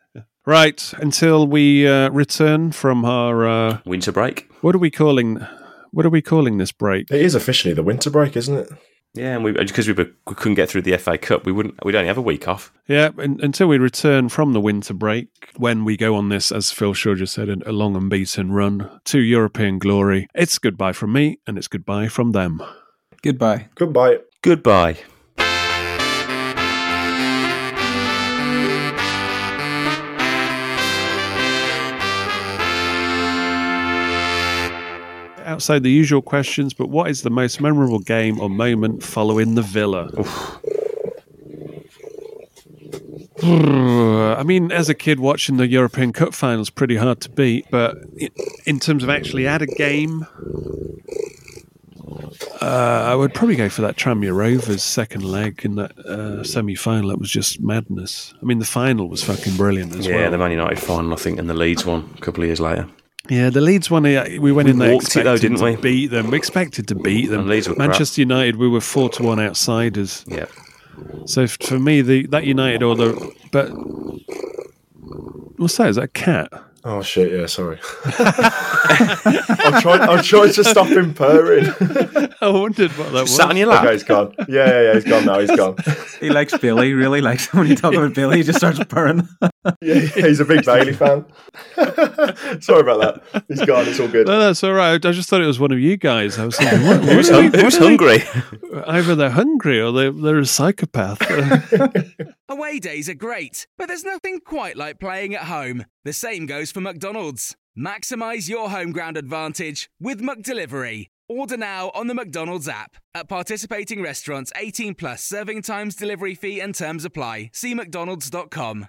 right. Until we uh, return from our uh, Winter break. what are we calling? What are we calling this break? It is officially the winter break, isn't it? Yeah, and we because we, we couldn't get through the FA Cup, we wouldn't. We'd only have a week off. Yeah, un until we return from the winter break, when we go on this, as Phil Shaw just said, a long unbeaten run to European glory. It's goodbye from me, and it's goodbye from them. Goodbye. Goodbye. Goodbye. Outside the usual questions, but what is the most memorable game or moment following the Villa? I mean, as a kid watching the European Cup finals, pretty hard to beat. But in terms of actually at a game, uh, I would probably go for that Tranmere Rovers second leg in that uh, semi-final. That was just madness. I mean, the final was fucking brilliant as yeah, well. Yeah, the Man United final, I think, and the Leeds one a couple of years later. Yeah, the Leeds one, uh, we went We in there walked it though, didn't to we? beat them. We expected to beat them. And Leeds were crap. Manchester United, we were four to one outsiders. Yeah. So for me, the that United or the but what's that? Is that a cat? Oh shit! Yeah, sorry. I'm trying. I'm trying to stop him purring. I wondered what that was. Sat on your lap. okay, he's gone. Yeah, yeah, yeah. He's gone now. He's gone. He likes Billy, really likes when you talk about Billy, he just starts purring. Yeah, yeah, he's a big Bailey fan. sorry about that. He's gone. It's all good. No, that's all right. I just thought it was one of you guys. I was thinking, what, what Who's, are who's what they- hungry? Either they're hungry or they they're a psychopath. Away days are great, but there's nothing quite like playing at home. The same goes for McDonald's. Maximize your home ground advantage with McDelivery. Order now on the McDonald's app. At participating restaurants, 18 plus serving times, delivery fee, and terms apply. See McDonald's.com.